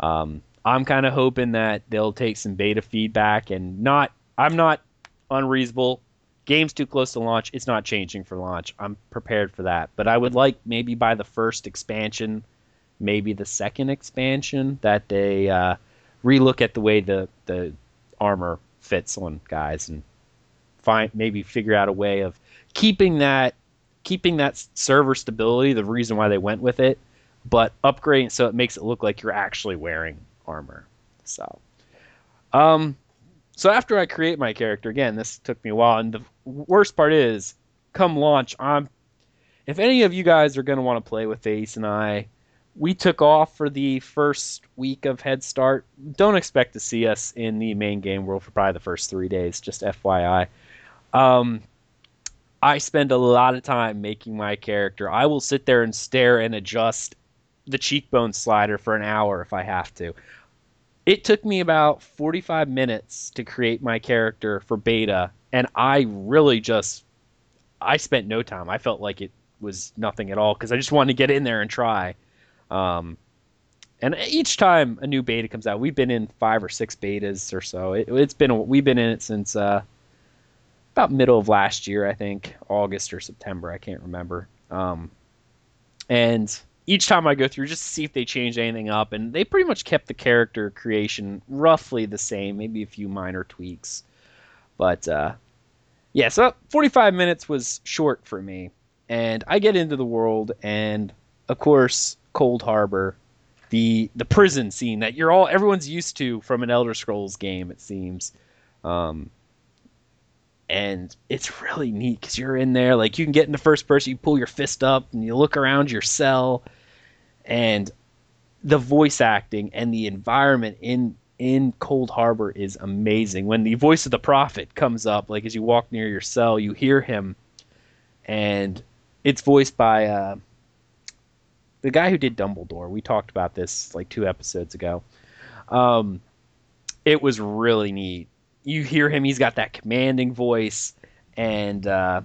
Um, I'm kind of hoping that they'll take some beta feedback and not. I'm not unreasonable. Game's too close to launch. It's not changing for launch. I'm prepared for that. But I would like maybe by the first expansion, maybe the second expansion, that they uh, relook at the way the the armor fits on guys and find maybe figure out a way of keeping that keeping that server stability. The reason why they went with it but upgrading so it makes it look like you're actually wearing armor. So, um, so after I create my character again, this took me a while, and the worst part is, come launch, I'm. If any of you guys are going to want to play with Ace and I, we took off for the first week of Head Start. Don't expect to see us in the main game world for probably the first three days, just FYI. Um, I spend a lot of time making my character. I will sit there and stare and adjust the cheekbone slider for an hour if I have to. It took me about 45 minutes to create my character for beta, and I really just I spent no time. I felt like it was nothing at all because I just wanted to get in there and try. Um, and each time a new beta comes out, we've been in five or six betas or so. It, has been we've been in it since uh, about middle of last year, I think, August or September, I can't remember. Um, and each time I go through just to see if they changed anything up, and they pretty much kept the character creation roughly the same, maybe a few minor tweaks. But uh, yeah, so 45 minutes was short for me, and I get into the world, and of course, Coldharbour, the the prison scene that you're all everyone's used to from an Elder Scrolls game, it seems. Um, and it's really neat because you're in there like you can get in the first person you pull your fist up and you look around your cell and the voice acting and the environment in in coldharbour is amazing. When the voice of the prophet comes up like as you walk near your cell you hear him and it's voiced by uh, the guy who did dumbledore. We talked about this like two episodes ago. Um, it was really neat you hear him. He's got that commanding voice, and uh,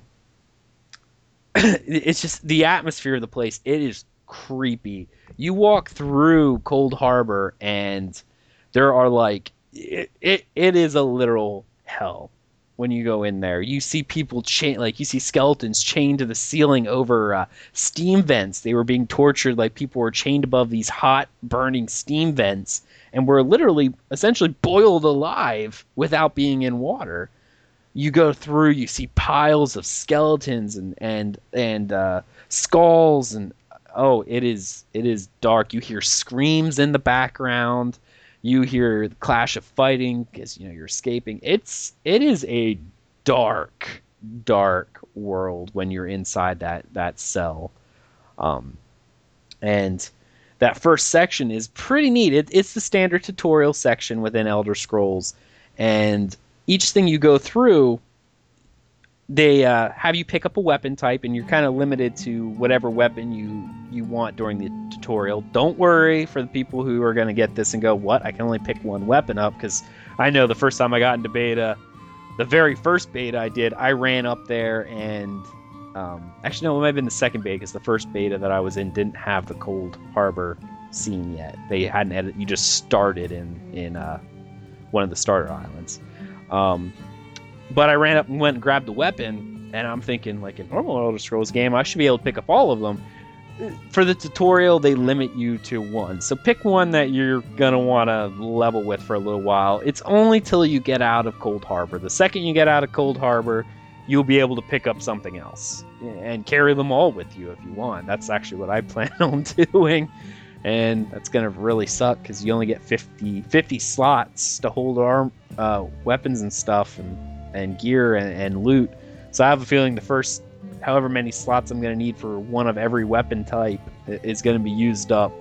it's just the atmosphere of the place. It is creepy. You walk through Coldharbour, and there are like it. It, it is a literal hell when you go in there. You see people chain like you see skeletons chained to the ceiling over uh, steam vents. They were being tortured like people were chained above these hot burning steam vents and were literally essentially boiled alive without being in water. You go through, you see piles of skeletons and and and uh, skulls, and oh, it is it is dark. You hear screams in the background. You hear the clash of fighting because you know you're escaping. It's it is a dark, dark world when you're inside that that cell. Um, and that first section is pretty neat. It, it's the standard tutorial section within Elder Scrolls, and each thing you go through, they uh, have you pick up a weapon type, and you're kind of limited to whatever weapon you you want during the tutorial. Don't worry for the people who are going to get this and go, "What? I can only pick one weapon up." Because I know the first time I got into beta, the very first beta I did, I ran up there and um, actually, no, it might have been the second beta because the first beta that I was in didn't have the Cold Harbor scene yet. They hadn't had it. You just started in in uh, one of the starter islands. Um, but I ran up and went and grabbed the weapon, and I'm thinking, like a normal Elder Scrolls game, I should be able to pick up all of them. For the tutorial, they limit you to one. So pick one that you're gonna want to level with for a little while. It's only till you get out of Coldharbour. The second you get out of Coldharbour, you'll be able to pick up something else and carry them all with you if you want. That's actually what I plan on doing. And that's going to really suck because you only get 50, 50 slots to hold arm uh, weapons and stuff and, and gear and, and loot. So I have a feeling the first however many slots I'm going to need for one of every weapon type is going to be used up.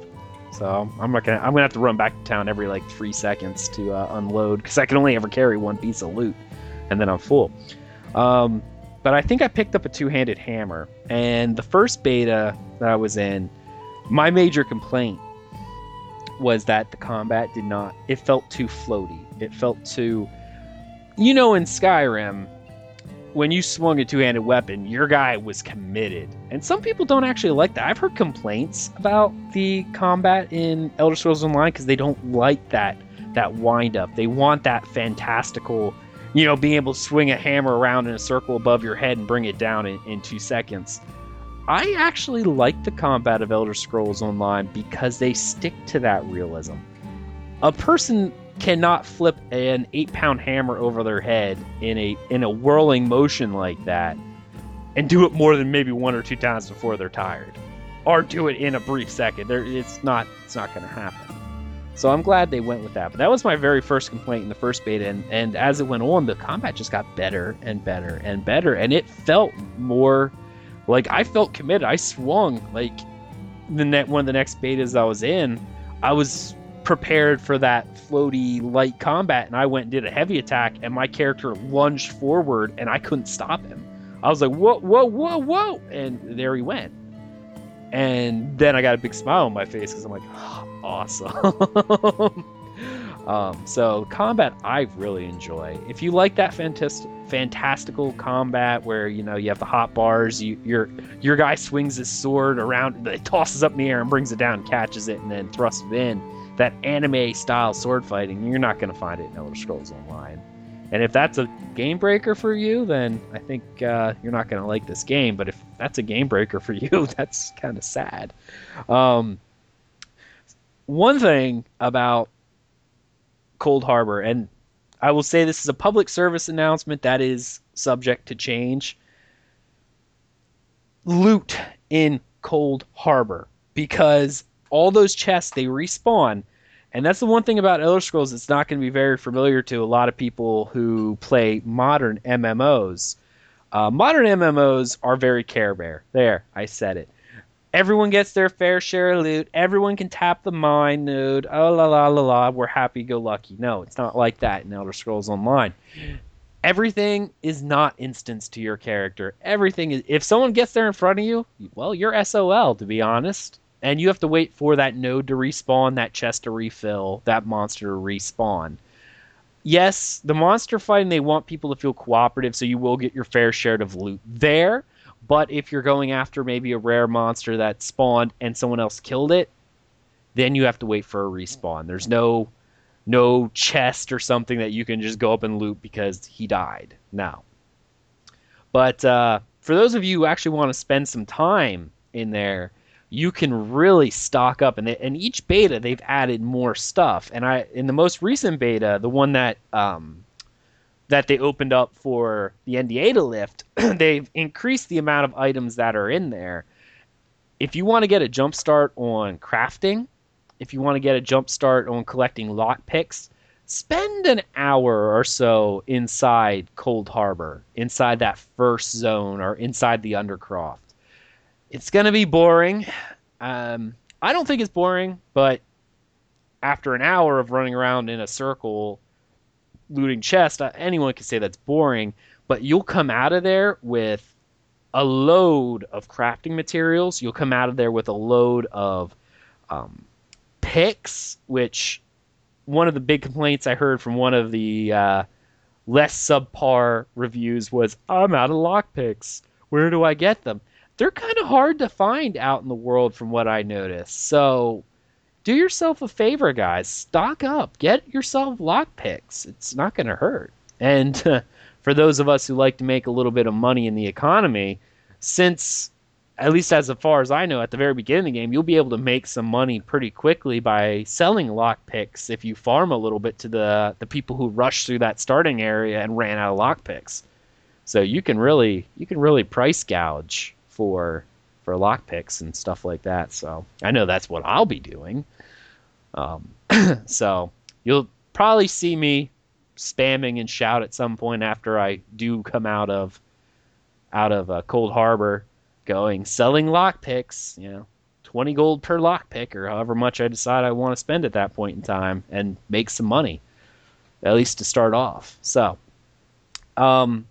So I'm not gonna. I'm gonna have to run back to town every like three seconds to uh, unload because I can only ever carry one piece of loot, and then I'm full. Um, but I think I picked up a two handed hammer. And the first beta that I was in, my major complaint was that the combat did not, it felt too floaty. It felt too, you know, in Skyrim, when you swung a two handed weapon, your guy was committed. And some people don't actually like that. I've heard complaints about the combat in Elder Scrolls Online because they don't like that that wind up. They want that fantastical you know, being able to swing a hammer around in a circle above your head and bring it down in, in two seconds. I actually like the combat of Elder Scrolls Online because they stick to that realism. A person cannot flip an eight pound hammer over their head in a in a whirling motion like that and do it more than maybe one or two times before they're tired. Or do it in a brief second. There it's not it's not gonna happen. So I'm glad they went with that. But that was my very first complaint in the first beta, and, and as it went on, the combat just got better and better and better, and it felt more like I felt committed. I swung like the net one of the next betas I was in. I was prepared for that floaty light combat, and I went and did a heavy attack, and my character lunged forward, and I couldn't stop him. I was like, whoa, whoa, whoa, whoa, and there he went. And then I got a big smile on my face because I'm like, oh, awesome. um, so combat I really enjoy. If you like that fantastic, fantastical combat where you know you have the hot bars, you your your guy swings his sword around, it tosses up in the air and brings it down, catches it, and then thrusts it in. That anime style sword fighting, you're not going to find it in Elder Scrolls Online. And if that's a game breaker for you, then I think uh, you're not going to like this game. But if that's a game breaker for you, that's kind of sad. Um, one thing about Coldharbour, and I will say this is a public service announcement that is subject to change. Loot in Coldharbour because all those chests they respawn and that's the one thing about Elder Scrolls that's not going to be very familiar to a lot of people who play modern MMOs. Uh, modern MMOs are very Care Bear. There, I said it. Everyone gets their fair share of loot. Everyone can tap the mine node. Oh la la la la. We're happy go lucky. No, it's not like that in Elder Scrolls Online. Everything is not instanced to your character. Everything is. If someone gets there in front of you, well, you're SOL. To be honest, and you have to wait for that node to respawn, that chest to refill, that monster to respawn. Yes, the monster fighting, they want people to feel cooperative, so you will get your fair share of loot there. But if you're going after maybe a rare monster that spawned and someone else killed it, then you have to wait for a respawn. There's no no chest or something that you can just go up and loot because he died. No. But uh, for those of you who actually want to spend some time in there, you can really stock up. And, they, and each beta they've added more stuff. And i in the most recent beta the one that um, that they opened up for the nda to lift they've increased the amount of items that are in there. If you want to get a jump start on crafting if you want to get a jump start on collecting lock picks spend an hour or so inside coldharbour inside that first zone or inside the undercroft it's going to be boring. Um, I don't think it's boring, but after an hour of running around in a circle looting chests, uh, anyone can say that's boring. But you'll come out of there with a load of crafting materials. You'll come out of there with a load of um, picks, which one of the big complaints I heard from one of the uh, less subpar reviews was, "I'm out of lockpicks. Where do I get them?" They're kind of hard to find out in the world from what I noticed. So do yourself a favor, guys. Stock up. Get yourself lockpicks. It's not going to hurt. And uh, for those of us who like to make a little bit of money in the economy, since at least as far as I know, at the very beginning of the game, you'll be able to make some money pretty quickly by selling lockpicks if you farm a little bit to the the people who rushed through that starting area and ran out of lockpicks. So you can really you can really price gouge for for lockpicks and stuff like that. So I know that's what I'll be doing. Um, so you'll probably see me spamming and shout at some point after I do come out of out of uh, Coldharbour, going selling lockpicks. You know, twenty gold per lockpick, or however much I decide I want to spend at that point in time, and make some money, at least to start off. So, um,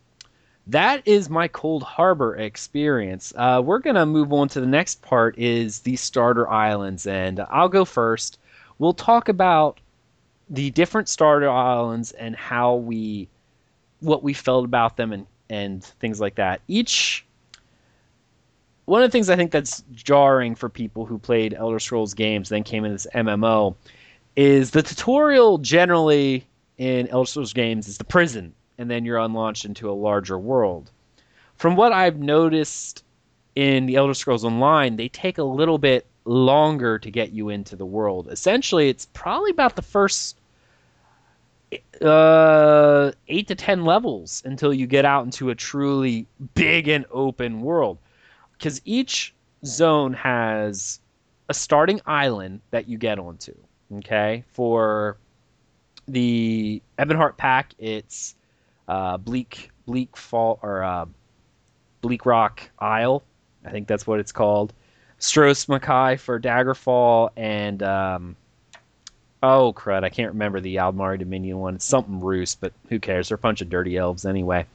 that is my coldharbour experience. Uh, we're going to move on to the next part is the starter islands and i'll go first. We'll talk about the different starter islands and how we what we felt about them and and things like that. Each one of the things i think that's jarring for people who played elder scrolls games then came into this mmo is the tutorial generally in elder scrolls games is the prison and then you're unlaunched into a larger world. From what I've noticed in the Elder Scrolls Online, they take a little bit longer to get you into the world. Essentially, it's probably about the first uh, eight to ten levels until you get out into a truly big and open world. Because each zone has a starting island that you get onto. Okay, for the Ebonheart Pact, it's uh, Bleak Bleak Fall or uh, Bleak Rock Isle. I think that's what it's called. Stros M'Kai for Daggerfall and um, oh crud, I can't remember the Aldmeri Dominion one. It's something Roost, but who cares? They're a bunch of dirty elves anyway.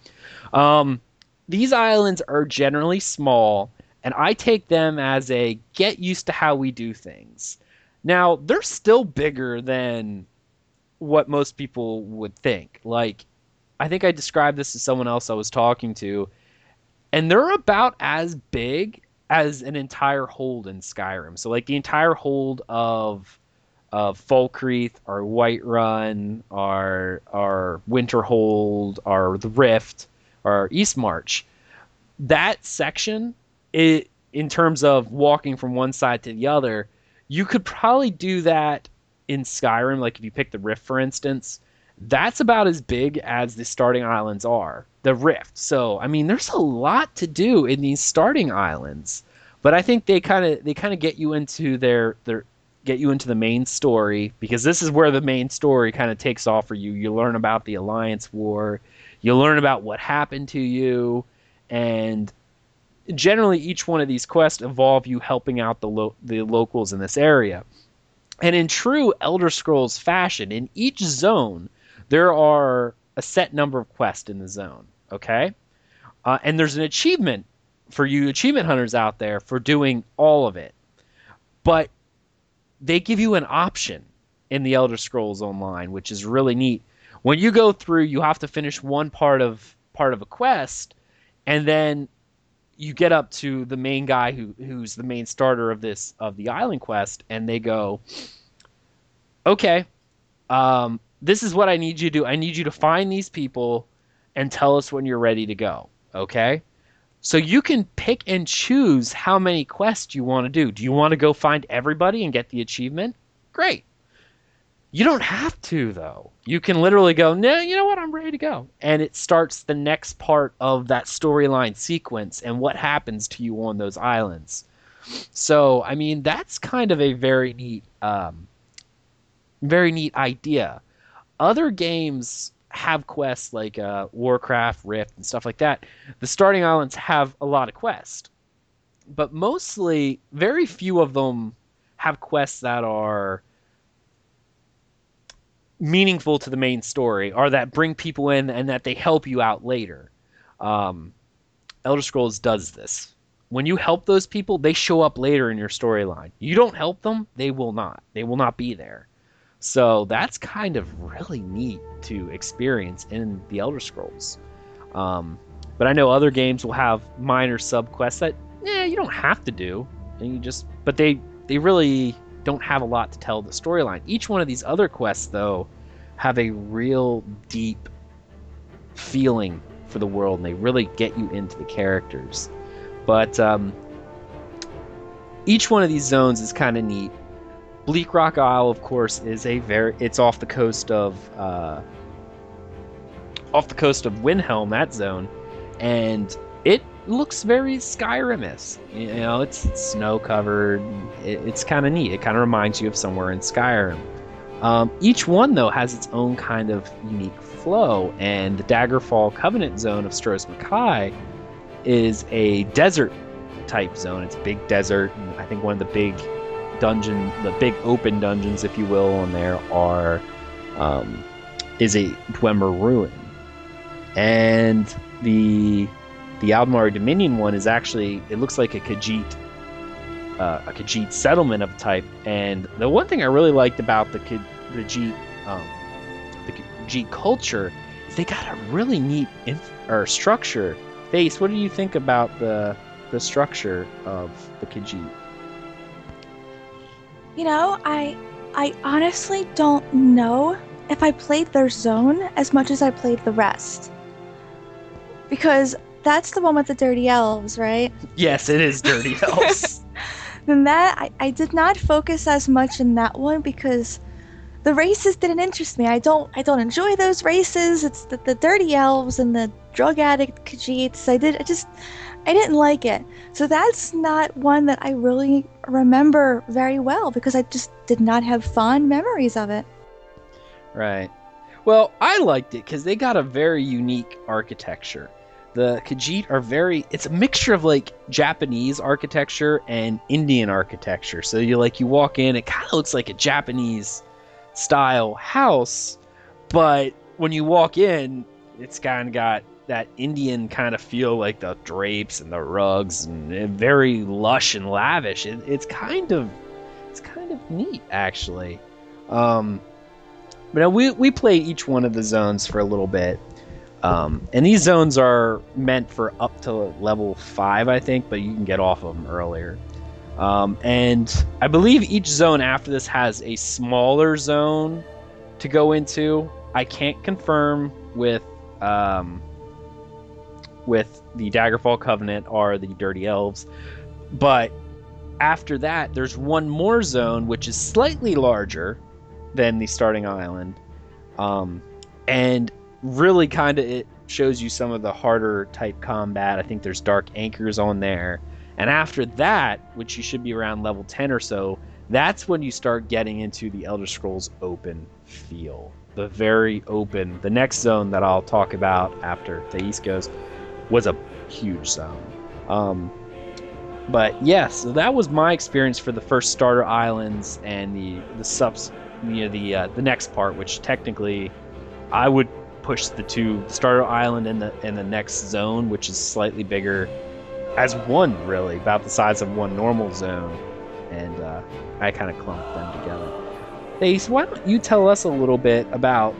Um, these islands are generally small, and I take them as a get used to how we do things. Now, they're still bigger than what most people would think. Like, I think I described this to someone else I was talking to, and they're about as big as an entire hold in Skyrim. So, like, the entire hold of of Falkreath, our Whiterun, our our Winterhold, our the Rift, our Eastmarch. That section, it in terms of walking from one side to the other, you could probably do that in Skyrim. Like if you pick the Rift, for instance, that's about as big as the starting islands are. The Rift. So I mean, there's a lot to do in these starting islands. But I think they kind of they kind of get you into their their get you into the main story because this is where the main story kind of takes off for you. You learn about the Alliance War, you learn about what happened to you, and generally each one of these quests involve you helping out the lo- the locals in this area. And in true Elder Scrolls fashion, in each zone there are a set number of quests in the zone. Okay, uh, and there's an achievement for you achievement hunters out there for doing all of it. But they give you an option in the Elder Scrolls Online, which is really neat. When you go through, you have to finish one part of part of a quest, and then you get up to the main guy who who's the main starter of this of the island quest, and they go, "Okay, um, this is what I need you to do. I need you to find these people and tell us when you're ready to go." Okay. So you can pick and choose how many quests you want to do. Do you want to go find everybody and get the achievement? Great. You don't have to though. You can literally go, "No, you know what? I'm ready to go." And it starts the next part of that storyline sequence and what happens to you on those islands. So, I mean, that's kind of a very neat um, very neat idea. Other games have quests like uh, Warcraft, Rift, and stuff like that. The starting islands have a lot of quests, but mostly, very few of them have quests that are meaningful to the main story or that bring people in and that they help you out later. Um, Elder Scrolls does this. When you help those people, they show up later in your storyline. You don't help them, they will not. They will not be there. So that's kind of really neat to experience in the Elder Scrolls. Um, but I know other games will have minor sub quests that, yeah, you don't have to do, and you just, but they they really don't have a lot to tell the storyline. Each one of these other quests, though, have a real deep feeling for the world, and they really get you into the characters. But um, each one of these zones is kind of neat. Bleak Rock Isle, of course, is a very it's off the coast of uh, off the coast of Windhelm, that zone, and it looks very Skyrim-esque. You know, it's, snow covered. It, it's kind of neat. It kind of reminds you of somewhere in Skyrim. Um, each one though has its own kind of unique flow, and the Daggerfall Covenant zone of Stros M'Kai is a desert type zone. It's a big desert, I think one of the big dungeon, the big open dungeons, if you will, on there are um, is a Dwemer ruin, and the the Aldmeri Dominion one is actually it looks like a Khajiit uh, a Khajiit settlement of type. And the one thing I really liked about the Khajiit um, the Khajiit culture is they got a really neat inf- or structure. Face, what do you think about the the structure of the Khajiit? You know, I I honestly don't know if I played their zone as much as I played the rest. Because that's the one with the dirty elves, right? Yes, it is dirty elves. then that I, I did not focus as much in that one because the races didn't interest me. I don't I don't enjoy those races. It's the, the dirty elves and the drug addict Khajiits. I did I just I didn't like it. So that's not one that I really remember very well because I just did not have fond memories of it. Right. Well, I liked it because they got a very unique architecture. The Khajiit are very, it's a mixture of like Japanese architecture and Indian architecture. So you like, you walk in, it kind of looks like a Japanese style house, but when you walk in, it's kind of got that Indian kind of feel, like the drapes and the rugs, and, and very lush and lavish. It, it's kind of it's kind of neat actually. Um, but we we play each one of the zones for a little bit. Um, and these zones are meant for up to level five, I think, but you can get off of them earlier. Um, and I believe each zone after this has a smaller zone to go into. I can't confirm with um, with the Daggerfall Covenant are the Dirty Elves, but after that, there's one more zone which is slightly larger than the starting island, um, and really kind of it shows you some of the harder type combat. I think there's dark anchors on there. And after that, which you should be around level 10 or so, that's when you start getting into the Elder Scrolls open feel. The very open. The next zone that I'll talk about after Thais goes was a huge zone. Um, but yes, yeah, so that was my experience for the first starter islands and the the subs, you know, the uh, the next part, which technically I would push the two starter island and the and the next zone, which is slightly bigger, as one really about the size of one normal zone, and uh, I kind of clumped them together. Ace, why don't you tell us a little bit about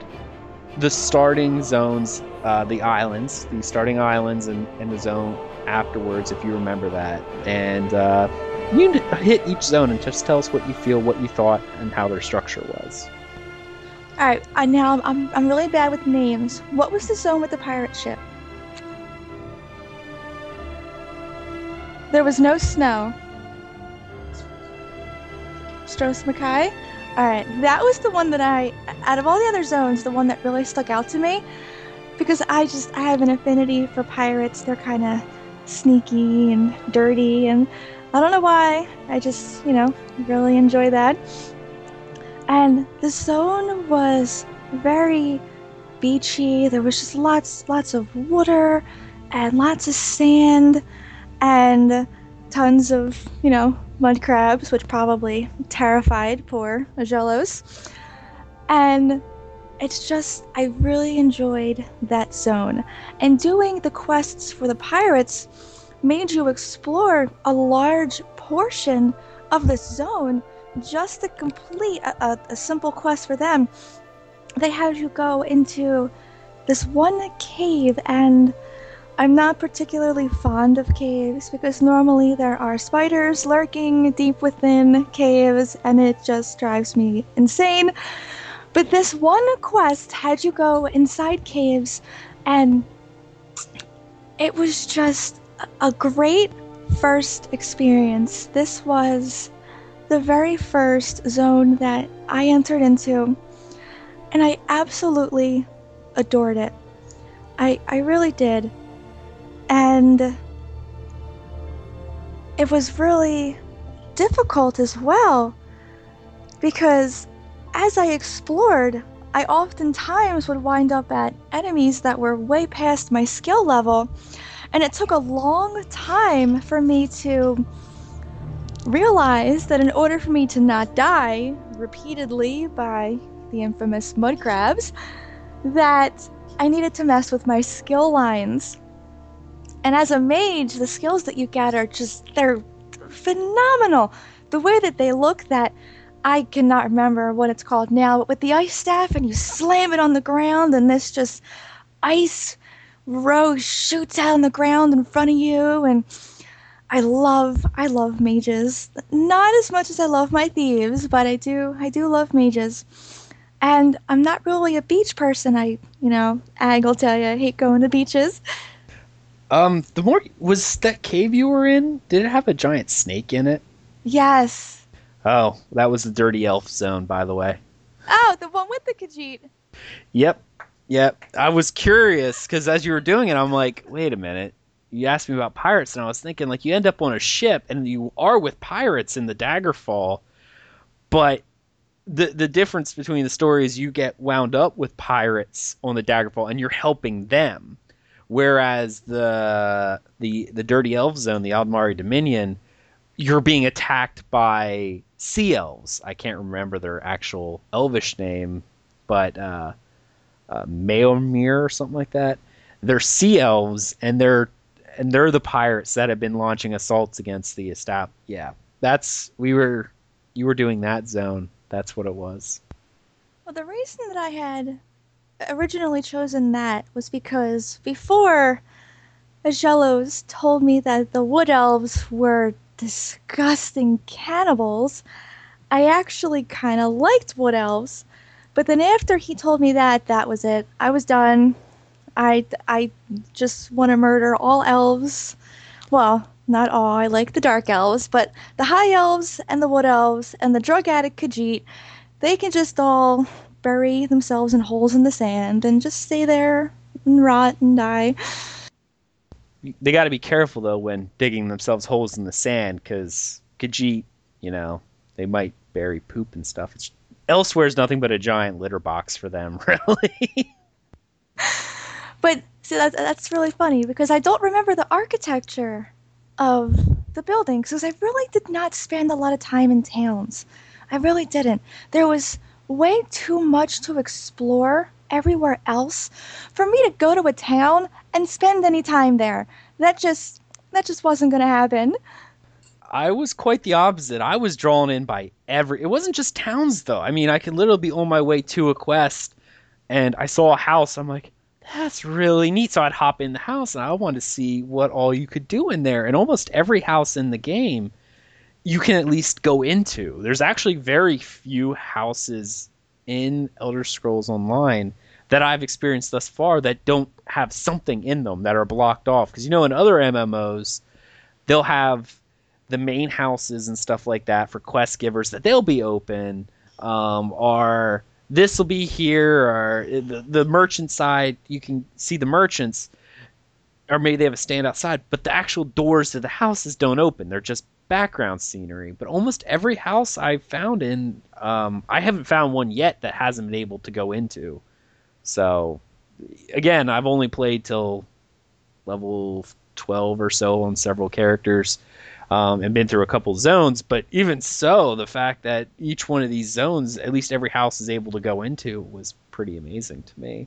the starting zones, uh, the islands, the starting islands, and, and the zone afterwards, if you remember that, and uh, you hit each zone and just tell us what you feel, what you thought, and how their structure was. All right, I now I'm I'm really bad with names. What was the zone with the pirate ship? There was no snow. Stros M'Kai? Alright, that was the one that I, out of all the other zones, the one that really stuck out to me. Because I just, I have an affinity for pirates. They're kind of sneaky and dirty, and I don't know why. I just, you know, really enjoy that. And the zone was very beachy. There was just lots, lots of water and lots of sand and tons of, you know, mud crabs, which probably terrified poor Agelos. And it's just, I really enjoyed that zone. And doing the quests for the pirates made you explore a large portion of this zone just to complete a, a, a simple quest for them, they had you go into this one cave and I'm not particularly fond of caves because normally there are spiders lurking deep within caves and it just drives me insane. But this one quest had you go inside caves and it was just a great first experience. This was the very first zone that I entered into, and I absolutely adored it. I, I really did. And it was really difficult as well because as I explored, I oftentimes would wind up at enemies that were way past my skill level, and it took a long time for me to realize that in order for me to not die repeatedly by the infamous mud crabs, that I needed to mess with my skill lines. And as a mage, the skills that you get are just, they're phenomenal. The way that they look, that I cannot remember what it's called now, but with the ice staff and you slam it on the ground, and this just ice rose shoots out on the ground in front of you, and I love I love mages. Not as much as I love my thieves, but I do I do love mages. And I'm not really a beach person. I you know, Ag will tell you I hate going to beaches. Um, the more was that cave you were in? Did it have a giant snake in it? Yes. Oh, that was the dirty elf zone, by the way. Oh, the one with the Khajiit. Yep, yep. I was curious because as you were doing it, I'm like, wait a minute you asked me about pirates, and I was thinking like you end up on a ship and you are with pirates in the Daggerfall, but the the difference between the stories is you get wound up with pirates on the Daggerfall and you're helping them, whereas the the the Dirty Elf Zone, the Aldmeri Dominion, you're being attacked by sea elves. I can't remember their actual elvish name, but uh, uh, Maormer or something like that they're sea elves and they're and they're the pirates that have been launching assaults against the staff. Yeah, that's we were you were doing that zone. That's what it was. Well, the reason that I had originally chosen that was because before Agelos told me that the wood elves were disgusting cannibals, I actually kind of liked wood elves. But then after he told me that, that was it. I was done. I, I just want to murder all elves. Well, not all. I like the dark elves, but the high elves and the wood elves and the drug addict Khajiit, they can just all bury themselves in holes in the sand and just stay there and rot and die. They got to be careful though when digging themselves holes in the sand because Khajiit, you know, they might bury poop and stuff. It's, elsewhere is nothing but a giant litter box for them, really. but see, that, that's really funny because I don't remember the architecture of the buildings because I really did not spend a lot of time in towns. I really didn't. There was way too much to explore everywhere else for me to go to a town and spend any time there. That just that just wasn't going to happen. I was quite the opposite. I was drawn in by every. It wasn't just towns though. I mean, I could literally be on my way to a quest, and I saw a house. I'm like, that's really neat. So I'd hop in the house, and I wanted to see what all you could do in there. And almost every house in the game you can at least go into. There's actually very few houses in Elder Scrolls Online that I've experienced thus far that don't have something in them that are blocked off. Because you know, in other MMOs, they'll have the main houses and stuff like that for quest givers that they'll be open, um, or this will be here, or the, the merchant side you can see the merchants, or maybe they have a stand outside, but the actual doors to the houses don't open. They're just background scenery, but almost every house I've found in, um, I haven't found one yet that hasn't been able to go into. So, again, I've only played till level 12 or so on several characters. Um, and been through a couple zones, but even so, the fact that each one of these zones, at least every house is able to go into, was pretty amazing to me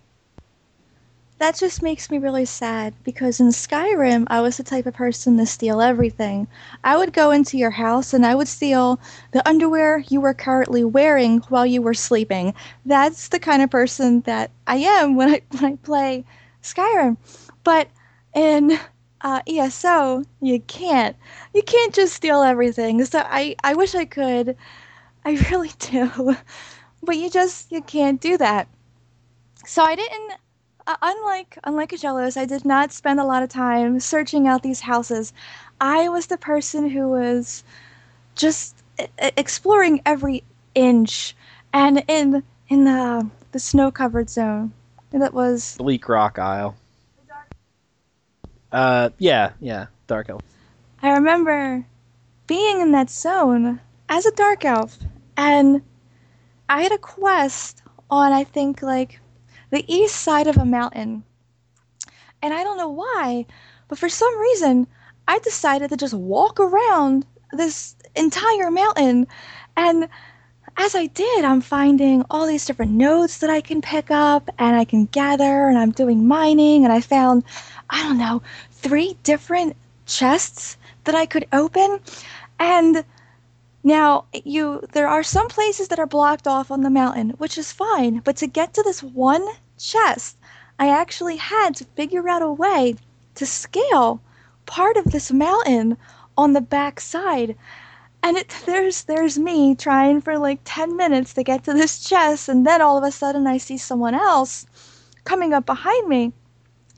that just makes me really sad because in Skyrim, I was the type of person to steal everything. I would go into your house and I would steal the underwear you were currently wearing while you were sleeping. That's the kind of person that I am when I when I play Skyrim. But in uh, ESO, you can't. You can't just steal everything. So I, I wish I could. I really do. But you just you can't do that. So I didn't unlike unlike Agelos, I did not spend a lot of time searching out these houses. I was the person who was just exploring every inch, and in in the the snow covered zone that was Bleak Rock Isle. Uh, yeah, yeah, Dark Elf. I remember being in that zone as a Dark Elf, and I had a quest on I think like the east side of a mountain. And I don't know why, but for some reason, I decided to just walk around this entire mountain. And as I did, I'm finding all these different nodes that I can pick up and I can gather, and I'm doing mining. And I found, I don't know, three different chests that I could open. And now, you there are some places that are blocked off on the mountain, which is fine, but to get to this one chest, I actually had to figure out a way to scale part of this mountain on the back side. And it, there's there's me trying for like 10 minutes to get to this chest and then all of a sudden I see someone else coming up behind me.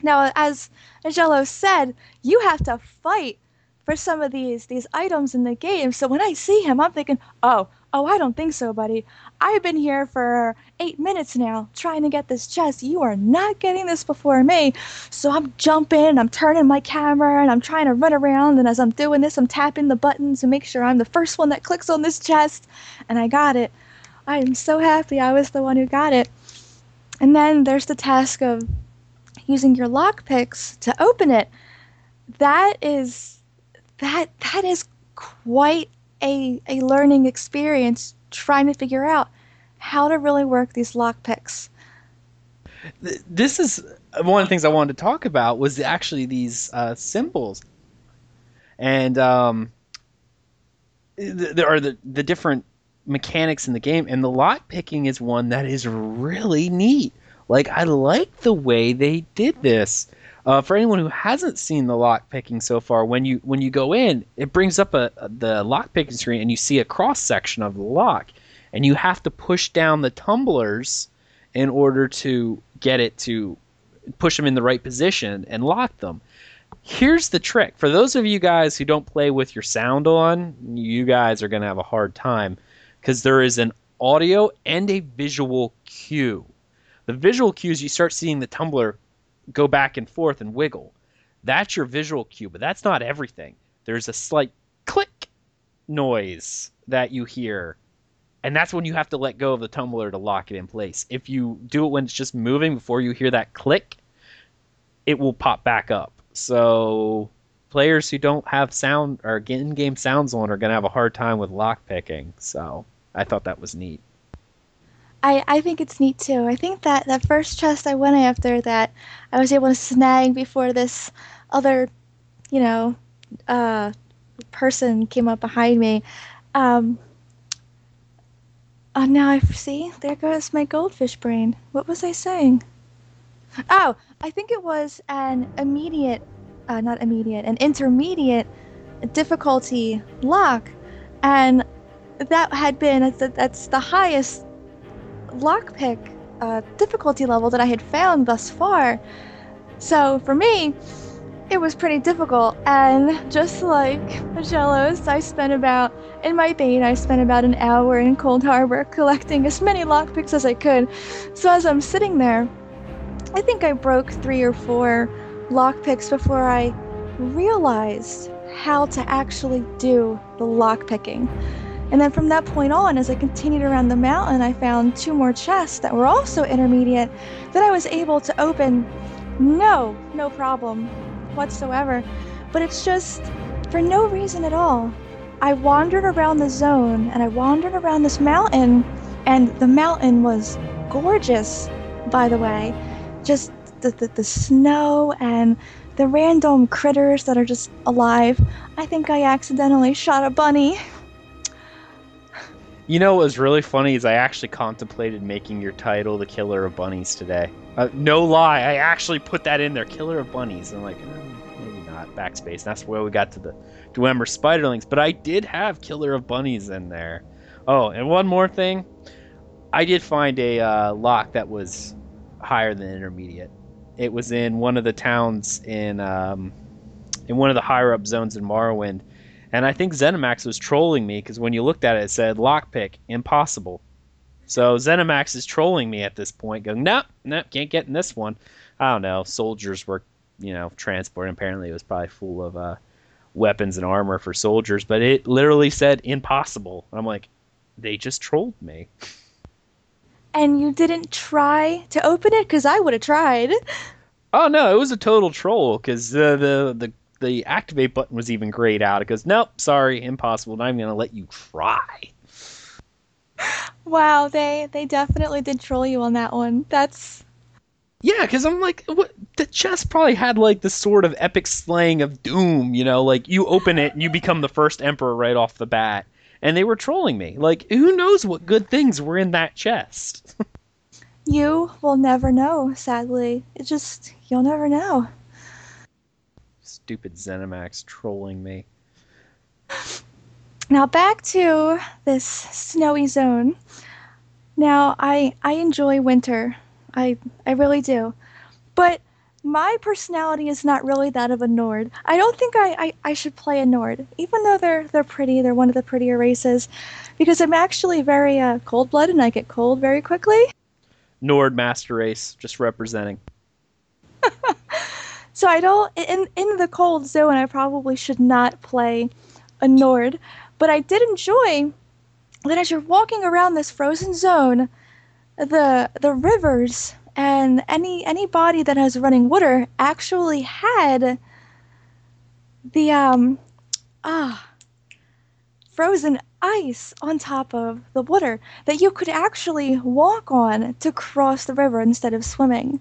Now as Agelos said, you have to fight for some of these these items in the game. So when I see him, I'm thinking, "Oh, oh, I don't think so, buddy. I've been here for eight minutes now trying to get this chest. You are not getting this before me." So I'm jumping, I'm turning my camera, and I'm trying to run around. And as I'm doing this, I'm tapping the buttons to make sure I'm the first one that clicks on this chest. And I got it. I am so happy I was the one who got it. And then there's the task of using your lockpicks to open it. That is that that is quite a a learning experience trying to figure out how to really work these lockpicks. this is one of the things I wanted to talk about was actually these uh, symbols, and um, there are the the different mechanics in the game, and the lock picking is one that is really neat. Like I like the way they did this. Uh, for anyone who hasn't seen the lock picking so far, when you when you go in, it brings up a, a the lock picking screen, and you see a cross section of the lock, and you have to push down the tumblers in order to get it to push them in the right position and lock them. Here's the trick. For those of you guys who don't play with your sound on, you guys are going to have a hard time because there is an audio and a visual cue. The visual cues, you start seeing the tumbler go back and forth and wiggle. That's your visual cue, but that's not everything. There's a slight click noise that you hear and that's when you have to let go of the tumbler to lock it in place. If you do it when it's just moving before you hear that click, it will pop back up. So players who don't have sound or in-game sounds on are going to have a hard time with lock picking. So I thought that was neat. I, I think it's neat too. I think that that first chest I went after that I was able to snag before this other, you know, uh, person came up behind me. Um, Oh, now I see. There goes my goldfish brain. What was I saying? Oh, I think it was an immediate, uh, not immediate, an intermediate difficulty lock, and that had been that's the highest lockpick uh, difficulty level that I had found thus far. So for me, it was pretty difficult, and just like Jellos, I spent about, in my bait, I spent about an hour in Coldharbour collecting as many lockpicks as I could. So as I'm sitting there, I think I broke three or four lockpicks before I realized how to actually do the lockpicking. And then from that point on, as I continued around the mountain, I found two more chests that were also intermediate that I was able to open no, no problem whatsoever, but it's just for no reason at all. I wandered around the zone and I wandered around this mountain, and the mountain was gorgeous, by the way. Just the, the, the snow and the random critters that are just alive. I think I accidentally shot a bunny. You know what was really funny is I actually contemplated making your title the Killer of Bunnies today. Uh, no lie, I actually put that in there, Killer of Bunnies. I'm like, mm, maybe not. Backspace. that's where we got to the Dwemer Spiderlings. But I did have Killer of Bunnies in there. Oh, and one more thing, I did find a uh, lock that was higher than intermediate. It was in one of the towns in um, in one of the higher up zones in Morrowind and I think ZeniMax was trolling me because when you looked at it, it said lockpick, impossible. So ZeniMax is trolling me at this point, going, nope, nope, can't get in this one. I don't know. Soldiers were, you know, transporting. Apparently, it was probably full of uh, weapons and armor for soldiers, but it literally said impossible. I'm like, they just trolled me. And you didn't try to open it because I would have tried. Oh no, it was a total troll because uh, the the the activate button was even grayed out. It goes, nope, sorry, impossible. Not even going to let you try. Wow, they they definitely did troll you on that one. That's yeah, because I'm like, what? The chest probably had like the sort of epic slaying of doom. You know, like you open it and you become the first emperor right off the bat. And they were trolling me. Like, who knows what good things were in that chest? you will never know. Sadly, it just you'll never know stupid ZeniMax trolling me. Now back to this snowy zone. Now I I enjoy winter. I I really do. But my personality is not really that of a Nord. I don't think I, I, I should play a Nord, even though they're they're pretty. They're one of the prettier races, because I'm actually very uh, cold blooded and I get cold very quickly. Nord master race, just representing. So I don't in in the cold zone. I probably should not play a Nord, but I did enjoy that as you're walking around this frozen zone, the the rivers and any any body that has running water actually had the um ah frozen ice on top of the water that you could actually walk on to cross the river instead of swimming.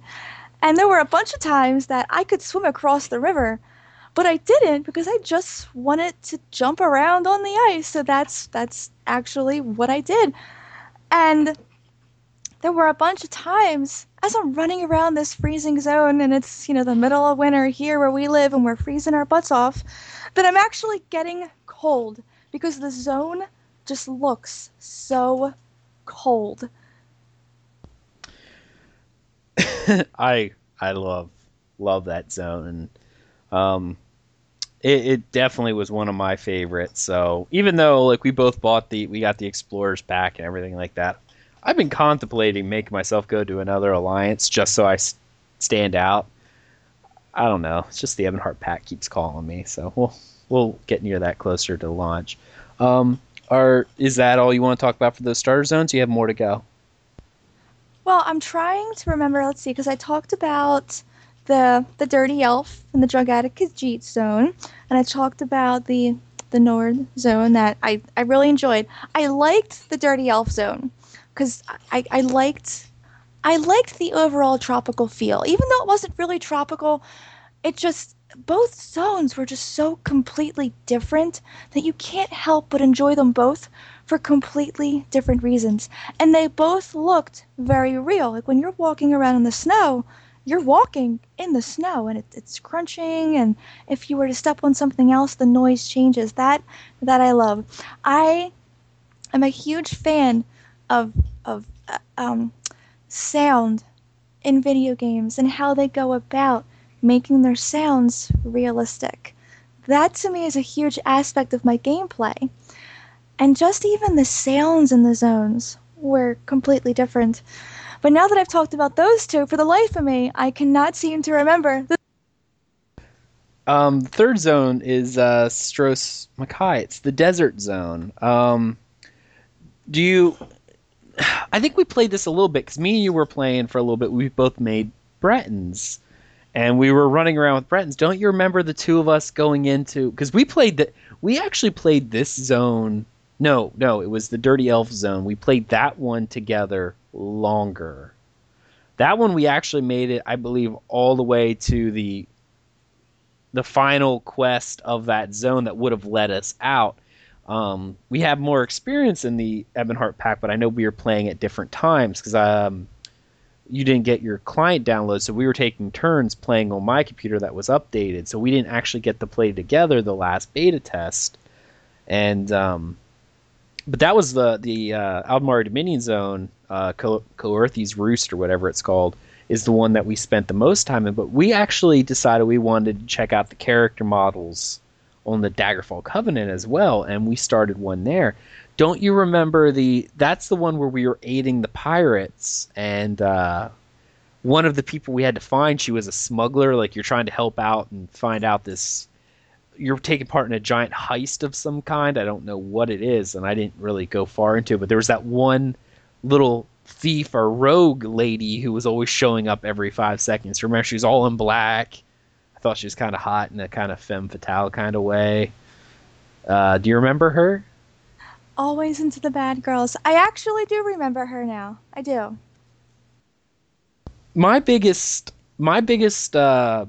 And there were a bunch of times that I could swim across the river, but I didn't because I just wanted to jump around on the ice. So that's that's actually what I did. And there were a bunch of times as I'm running around this freezing zone and it's, you know, the middle of winter here where we live and we're freezing our butts off, that I'm actually getting cold because the zone just looks so cold. I I love love that zone and um it, it, definitely was one of my favorites. So even though like we both bought the we got the Explorers pack and everything like that, I've been contemplating making myself go to another alliance just so I s- stand out. I don't know. It's just the Ebonheart Pact keeps calling me, so we'll we'll get near that closer to launch. Um, are is that all you want to talk about for those starter zones? You have more to go. Well, I'm trying to remember. Let's see, because I talked about the the dirty elf and the drug addict Khajiit zone, and I talked about the the Nord zone that I, I really enjoyed. I liked the dirty elf zone because I, I liked I liked the overall tropical feel. Even though it wasn't really tropical, it just both zones were just so completely different that you can't help but enjoy them both for completely different reasons. And they both looked very real. Like when you're walking around in the snow, you're walking in the snow and it, it's crunching and if you were to step on something else the noise changes that that i love i am a huge fan of of uh, um, sound in video games and how they go about making their sounds realistic. That to me is a huge aspect of my gameplay. And just even the sounds in the zones were completely different. But now that I've talked about those two, for the life of me, I cannot seem to remember. The- um, third zone is uh, Stros M'Kai. It's the desert zone. Um, do you I think we played this a little bit because me and you were playing for a little bit. We both made Bretons, and we were running around with Bretons. Don't you remember the two of us going into? Because we played that. We actually played this zone. No, no, it was the Dirty Elf zone. We played that one together longer. That one we actually made it, I believe, all the way to the the final quest of that zone that would have let us out um, we have more experience in the Ebonheart Pact, but I know we were playing at different times because um, you didn't get your client download, so we were taking turns playing on my computer that was updated. So we didn't actually get to play together the last beta test, and um, but that was the the uh, Dominion Zone, uh, Khenarthi's Roost or whatever it's called, is the one that we spent the most time in. But we actually decided we wanted to check out the character models on the Daggerfall Covenant as well, and we started one there. Don't you remember the? That's the one where we were aiding the pirates, and uh, one of the people we had to find, she was a smuggler. Like you're trying to help out and find out this. You're taking part in a giant heist of some kind. I don't know what it is, and I didn't really go far into it. But there was that one little thief or rogue lady who was always showing up every five seconds. Remember, she was all in black I thought she was kind of hot in a kind of femme fatale kind of way. Uh, do you remember her? Always into the bad girls. I actually do remember her now. I do. My biggest, my biggest uh,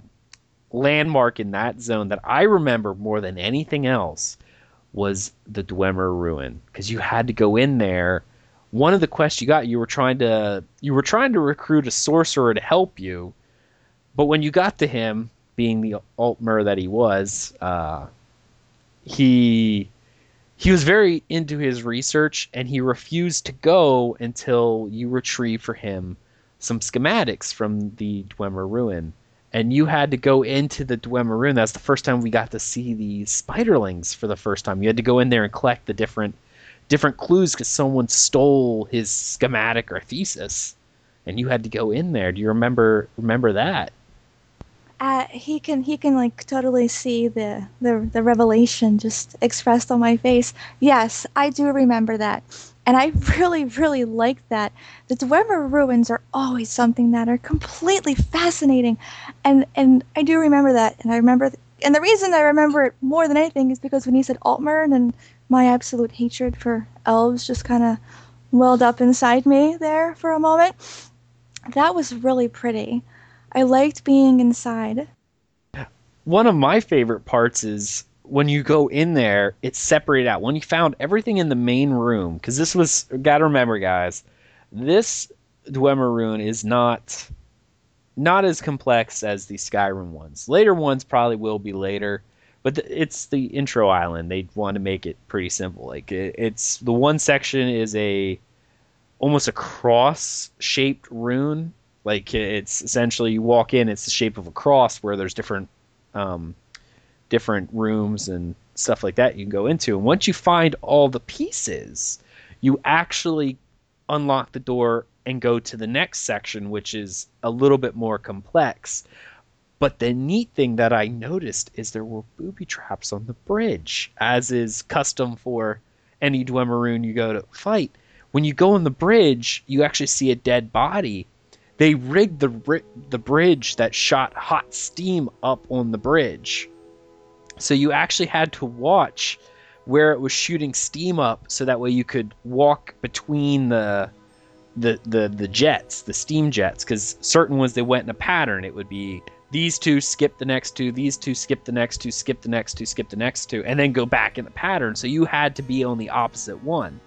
landmark in that zone that I remember more than anything else was the Dwemer ruin because you had to go in there. One of the quests you got, you were trying to you were trying to recruit a sorcerer to help you, but when you got to him, being the Altmer that he was, uh, he he was very into his research and he refused to go until you retrieve for him some schematics from the Dwemer ruin. And you had to go into the Dwemer ruin. That's the first time we got to see the spiderlings for the first time. You had to go in there and collect the different different clues because someone stole his schematic or thesis, and you had to go in there. Do you remember remember that? uh, he can he can like totally see the, the the revelation just expressed on my face. Yes, I do remember that, and I really really like that. The Dwemer ruins are always something that are completely fascinating, and and I do remember that, and I remember. Th- and the reason I remember it more than anything is because when he said Altmer and my absolute hatred for elves just kind of welled up inside me there for a moment. That was really pretty. I liked being inside. One of my favorite parts is when you go in there, it's separated out. When you found everything in the main room, because this was, gotta remember, guys, this Dwemer rune is not not as complex as the Skyrim ones. Later ones probably will be later, but the, it's the intro island. They want to make it pretty simple. Like it, it's the one section is a almost a cross shaped rune. Like it's essentially you walk in, it's the shape of a cross where there's different um, different rooms and stuff like that you can go into. And once you find all the pieces, you actually unlock the door and go to the next section, which is a little bit more complex. But the neat thing that I noticed is there were booby traps on the bridge, as is custom for any Dwemer rune you go to fight. When you go on the bridge, you actually see a dead body. They rigged the the bridge that shot hot steam up on the bridge, so you actually had to watch where it was shooting steam up, so that way you could walk between the the the the jets, the steam jets, because certain ones they went in a pattern. It would be these two skip the next two, these two skip the next two, skip the next two, skip the next two, and then go back in the pattern. So you had to be on the opposite one.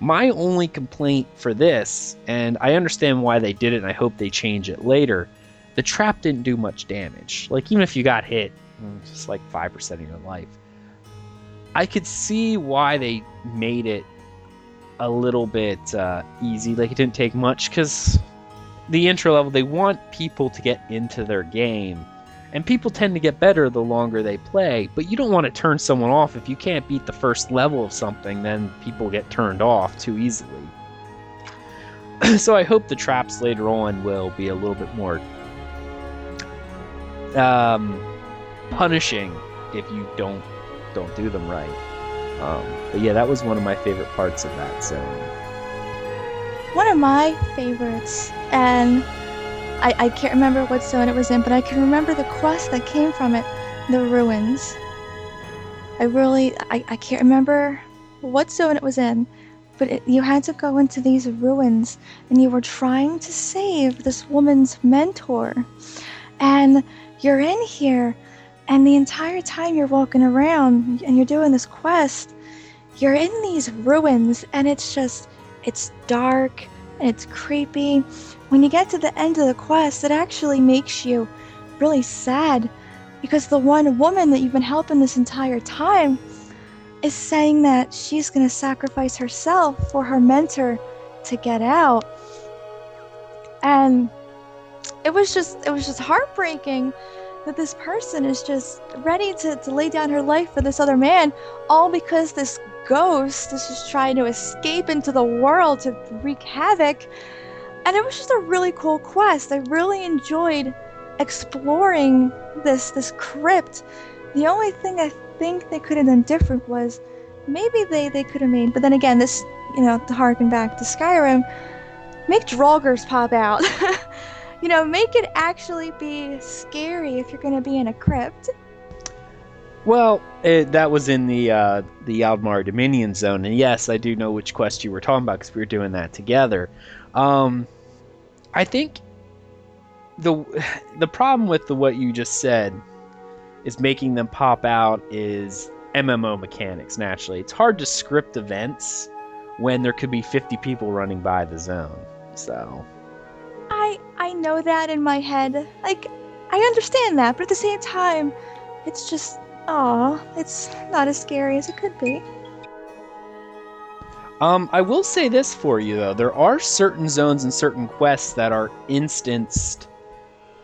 My only complaint for this, and I understand why they did it, and I hope they change it later. The trap didn't do much damage. Like even if you got hit, just like five percent of your life. I could see why they made it a little bit uh, easy. Like it didn't take much because the intro level they want people to get into their game, and people tend to get better the longer they play. But you don't want to turn someone off if you can't beat the first level of something. Then people get turned off too easily. so I hope the traps later on will be a little bit more um, punishing if you don't don't do them right. Um, but yeah, that was one of my favorite parts of that zone. One of my favorites, and I, I can't remember what zone it was in, but I can remember the quest that came from it the ruins. I really, I, I can't remember what zone it was in, but it, you had to go into these ruins and you were trying to save this woman's mentor. And you're in here and the entire time you're walking around and you're doing this quest, you're in these ruins and it's just, it's dark and it's creepy. When you get to the end of the quest, it actually makes you really sad because the one woman that you've been helping this entire time is saying that she's going to sacrifice herself for her mentor to get out. And it was just it was just heartbreaking that this person is just ready to, to lay down her life for this other man, all because this ghost is just trying to escape into the world to wreak havoc. And it was just a really cool quest. I really enjoyed exploring this this crypt. The only thing I think they could have done different was maybe they, they could have made but then again this you know, to harken back to Skyrim, make Draugrs pop out. you know, make it actually be scary if you're going to be in a crypt. Well, it, that was in the uh, the Aldmeri Dominion zone, and yes, I do know which quest you were talking about because we were doing that together. Um, I think the the problem with the what you just said is making them pop out is MMO mechanics. Naturally, it's hard to script events when there could be 50 people running by the zone. So I I know that in my head. Like I understand that, but at the same time, it's just aw, it's not as scary as it could be. Um, I will say this for you though: there are certain zones and certain quests that are instanced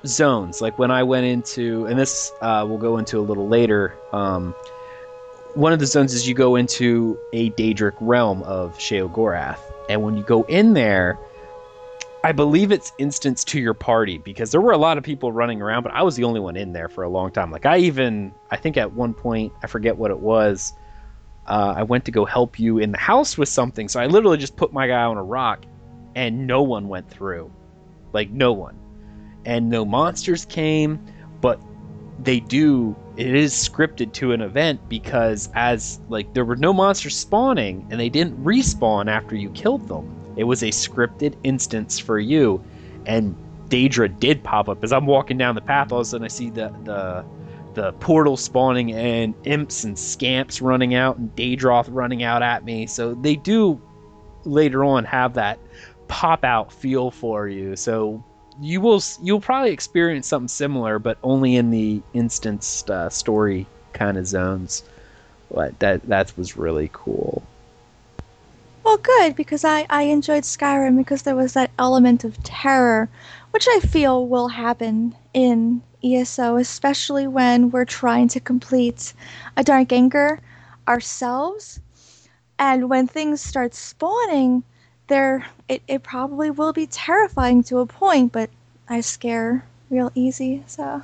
zones. Like when I went into, and this uh, we'll go into a little later. Um, one of the zones is you go into a Daedric realm of Sheogorath, and when you go in there, I believe it's instance to your party because there were a lot of people running around, but I was the only one in there for a long time. Like I even, I think at one point, I forget what it was. Uh, I went to go help you in the house with something, so I literally just put my guy on a rock, and no one went through, like no one, and no monsters came. But they do it is scripted to an event because as like there were no monsters spawning and they didn't respawn after you killed them. It was a scripted instance for you, and Daedra did pop up as I'm walking down the path. All of a sudden, I see the the the portal spawning and imps and scamps running out and Daedroth running out at me. So they do later on have that pop out feel for you. So you will you'll probably experience something similar, but only in the instanced uh, story kind of zones. But that that was really cool. Well, good because I I enjoyed Skyrim because there was that element of terror, which I feel will happen in ESO, especially when we're trying to complete a Dark Anchor ourselves. And when things start spawning, there it, it probably will be terrifying to a point, but I scare real easy, so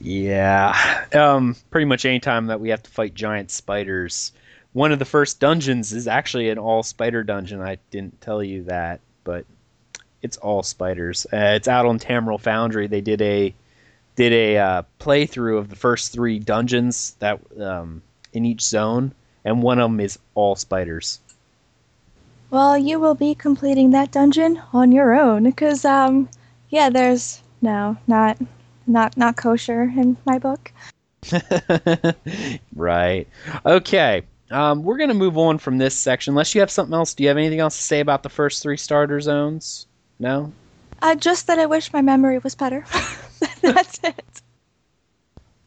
yeah. Um pretty much any time that we have to fight giant spiders. One of the first dungeons is actually an all spider dungeon. I didn't tell you that, but it's all spiders. Uh, it's out on Tamriel Foundry. They did a did a uh, playthrough of the first three dungeons that um, in each zone, and one of them is all spiders. Well, you will be completing that dungeon on your own, because um, yeah, there's no, not, not, not kosher in my book. right. Okay. Um, we're gonna move on from this section. Unless you have something else, do you have anything else to say about the first three starter zones? No. Uh, just that I wish my memory was better. That's it.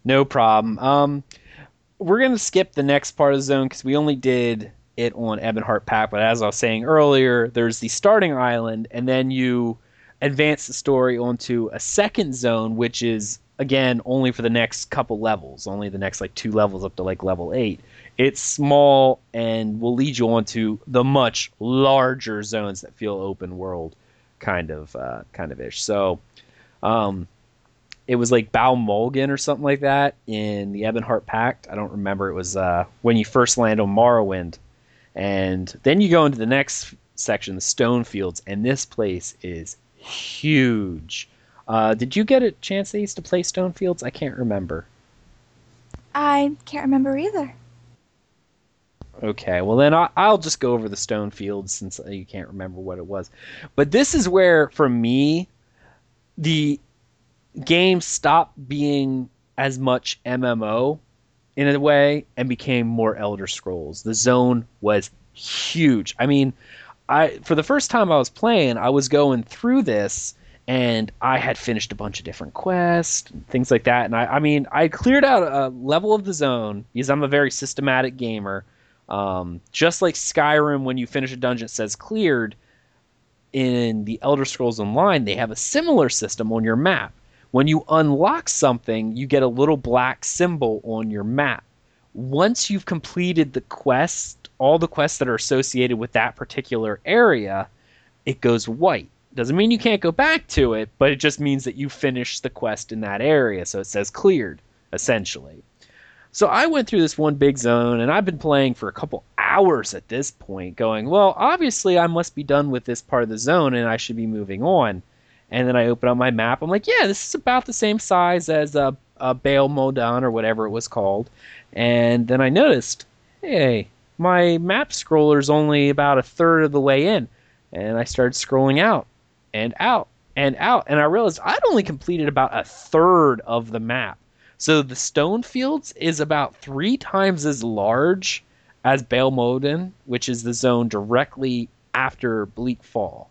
No problem. Um, we're gonna skip the next part of the zone because we only did it on Ebonheart Pact. But as I was saying earlier, there's the starting island, and then you advance the story onto a second zone, which is again only for the next couple levels, only the next like two levels up to like level eight. It's small and will lead you on to the much larger zones that feel open world kind of uh, kind of ish. So um, it was like Bal Morgan or something like that in the Ebonheart Pact. I don't remember. It was uh, when you first land on Morrowind, and then you go into the next section, the Stone Fields, and this place is huge. Uh, did you get a chance used to play Stone Fields? I can't remember. I can't remember either. Okay, well then I'll just go over the Stone Fields since you can't remember what it was. But this is where, for me, the game stopped being as much MMO in a way and became more Elder Scrolls. The zone was huge. I mean, I for the first time I was playing, I was going through this and I had finished a bunch of different quests things like that. And I, I mean, I cleared out a level of the zone because I'm a very systematic gamer. Um, just like Skyrim, when you finish a dungeon, it says cleared. In the Elder Scrolls Online, they have a similar system on your map. When you unlock something, you get a little black symbol on your map. Once you've completed the quest, all the quests that are associated with that particular area, it goes white. Doesn't mean you can't go back to it, but it just means that you finished the quest in that area. So it says cleared, essentially. So I went through this one big zone, and I've been playing for a couple hours at this point, going, well, obviously I must be done with this part of the zone, and I should be moving on. And then I open up my map. I'm like, yeah, this is about the same size as a, a Baal Modan or whatever it was called. And then I noticed, hey, my map scroller's only about a third of the way in. And I started scrolling out and out and out. And I realized I'd only completed about a third of the map. So the stone fields is about three times as large as Baal Modan, which is the zone directly after Bleak Fall,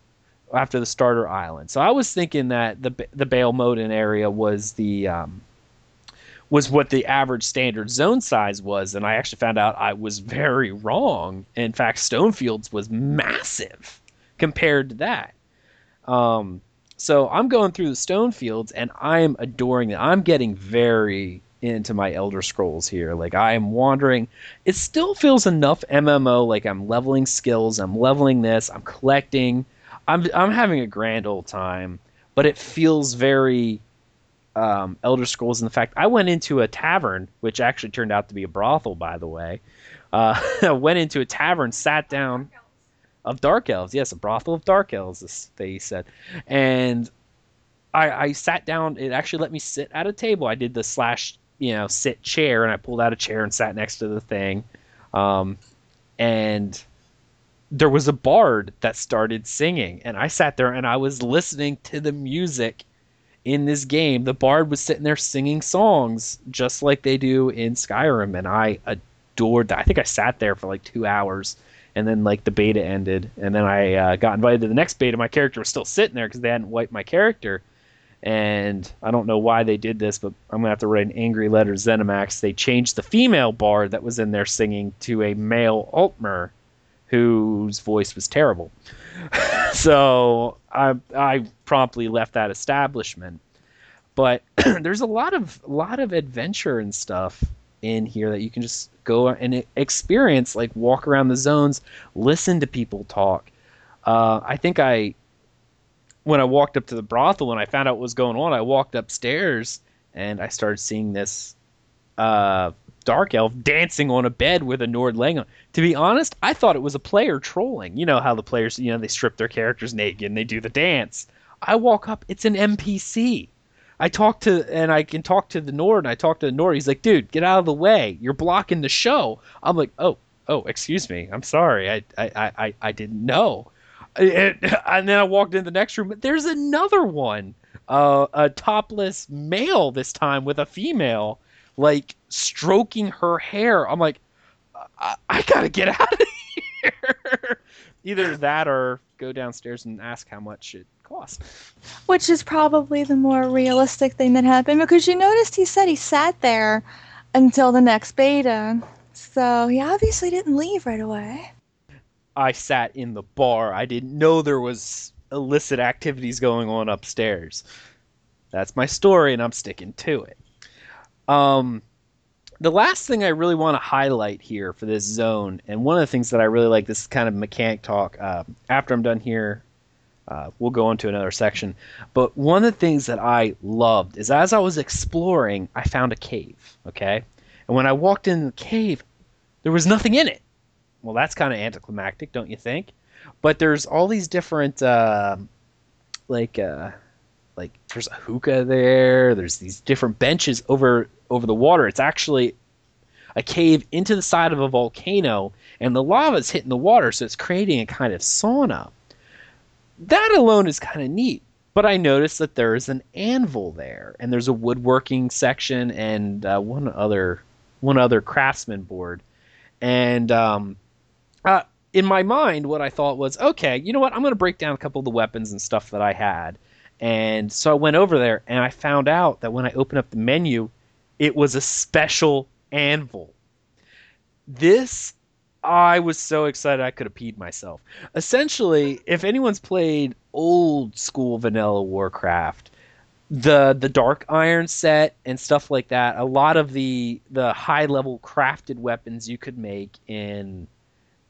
after the starter island. So I was thinking that the the Baal Modan area was the um, was what the average standard zone size was, and I actually found out I was very wrong. In fact, Stonefields was massive compared to that. Um, so I'm going through the stone fields and I'm adoring it. I'm getting very into my Elder Scrolls here. Like I am wandering. It still feels enough MMO. Like I'm leveling skills. I'm leveling this. I'm collecting. I'm I'm having a grand old time. But it feels very um, Elder Scrolls in the fact I went into a tavern, which actually turned out to be a brothel, by the way. Uh, went into a tavern, sat down of dark elves. Yes, a brothel of dark elves, they said. And I, I sat down. It actually let me sit at a table. I did the slash, you know, sit chair, and I pulled out a chair and sat next to the thing. Um, and there was a bard that started singing, and I sat there and I was listening to the music in this game. The bard was sitting there singing songs just like they do in Skyrim, and I adored that. I think I sat there for like two hours and then like the beta ended, and then I uh, got invited to the next beta. My character was still sitting there because they hadn't wiped my character, and I don't know why they did this, but I'm gonna have to write an angry letter to ZeniMax. They changed the female bard that was in there singing to a male Altmer, whose voice was terrible. so I I promptly left that establishment. But there's a lot of lot of adventure and stuff in here that you can just go and experience, like walk around the zones, listen to people talk. Uh, I think I, when I walked up to the brothel and I found out what was going on, I walked upstairs and I started seeing this uh, dark elf dancing on a bed with a Nord laying on. To be honest, I thought it was a player trolling. You know how the players, you know, they strip their characters naked and they do the dance. I walk up, it's an NPC. I talk to and I can talk to the Nord and I talk to the Nord. He's like, dude, get out of the way. You're blocking the show. I'm like, oh, oh, excuse me. I'm sorry. I I I, I didn't know. And, and then I walked in the next room. There's another one, uh, a topless male this time with a female, like stroking her hair. I'm like, I, I gotta get out of here. Either that or go downstairs and ask how much it cost. Which is probably the more realistic thing that happened because you noticed he said he sat there until the next beta. So he obviously didn't leave right away. I sat in the bar. I didn't know there was illicit activities going on upstairs. That's my story and I'm sticking to it. Um the last thing I really want to highlight here for this zone, and one of the things that I really like, this kind of mechanic talk. Uh, after I'm done here, uh, we'll go into another section. But one of the things that I loved is as I was exploring, I found a cave. Okay, and when I walked in the cave, there was nothing in it. Well, that's kind of anticlimactic, don't you think? But there's all these different, uh, like, uh, like there's a hookah there. There's these different benches over over the water. It's actually a cave into the side of a volcano, and the lava is hitting the water, so it's creating a kind of sauna that alone is kind of neat. But I noticed that there is an anvil there, and there's a woodworking section and uh, one other one other craftsman board. And um, uh, in my mind, what I thought was, okay, you know what? I'm going to break down a couple of the weapons and stuff that I had. And so I went over there, and I found out that when I opened up the menu, it was a special anvil. This I was so excited I could have peed myself. Essentially, if anyone's played old school vanilla Warcraft, the the dark iron set and stuff like that, a lot of the the high level crafted weapons you could make in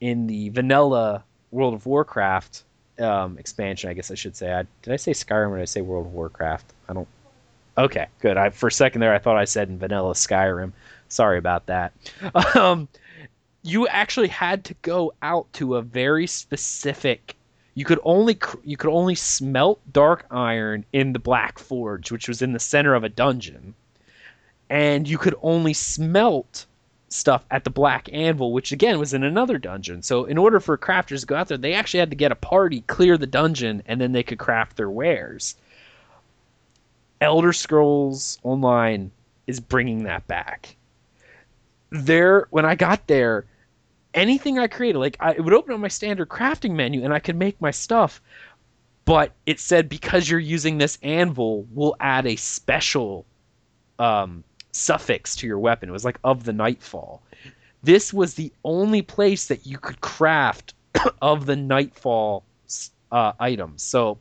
in the vanilla World of Warcraft um, expansion, I guess I should say. I, did I say Skyrim or did I say World of Warcraft? I don't. Okay, good. I for a second there I thought I said in vanilla Skyrim. Sorry about that. Um, you actually had to go out to a very specific you could only you could only smelt dark iron in the black forge which was in the center of a dungeon and you could only smelt stuff at the black anvil which again was in another dungeon. So in order for crafters to go out there they actually had to get a party clear the dungeon and then they could craft their wares. Elder scrolls online is bringing that back. There when i got there anything I created, like I, it would open up my standard crafting menu and I could make my stuff, but it said because you're using this anvil, we'll add a special um, suffix to your weapon. It was like of the nightfall. This was the only place that you could craft of the nightfall uh, items. So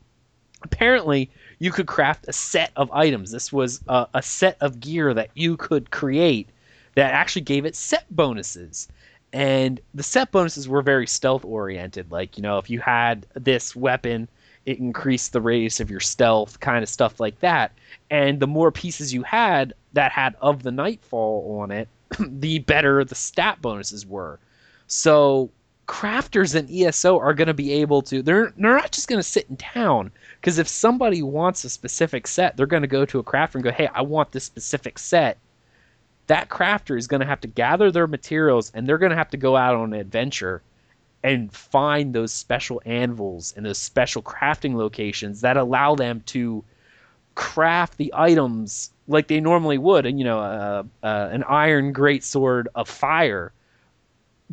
apparently, you could craft a set of items. This was uh, a set of gear that you could create that actually gave it set bonuses and the set bonuses were very stealth oriented. Like you know if you had this weapon it increased the radius of your stealth kind of stuff like that. And the more pieces you had that had of the nightfall on it the better the stat bonuses were. So crafters in ESO are going to be able to they're they're not just going to sit in town. Because if somebody wants a specific set, they're going to go to a crafter and go, "Hey, I want this specific set." That crafter is going to have to gather their materials and they're going to have to go out on an adventure and find those special anvils and those special crafting locations that allow them to craft the items like they normally would, and you know, uh, uh, an iron greatsword of fire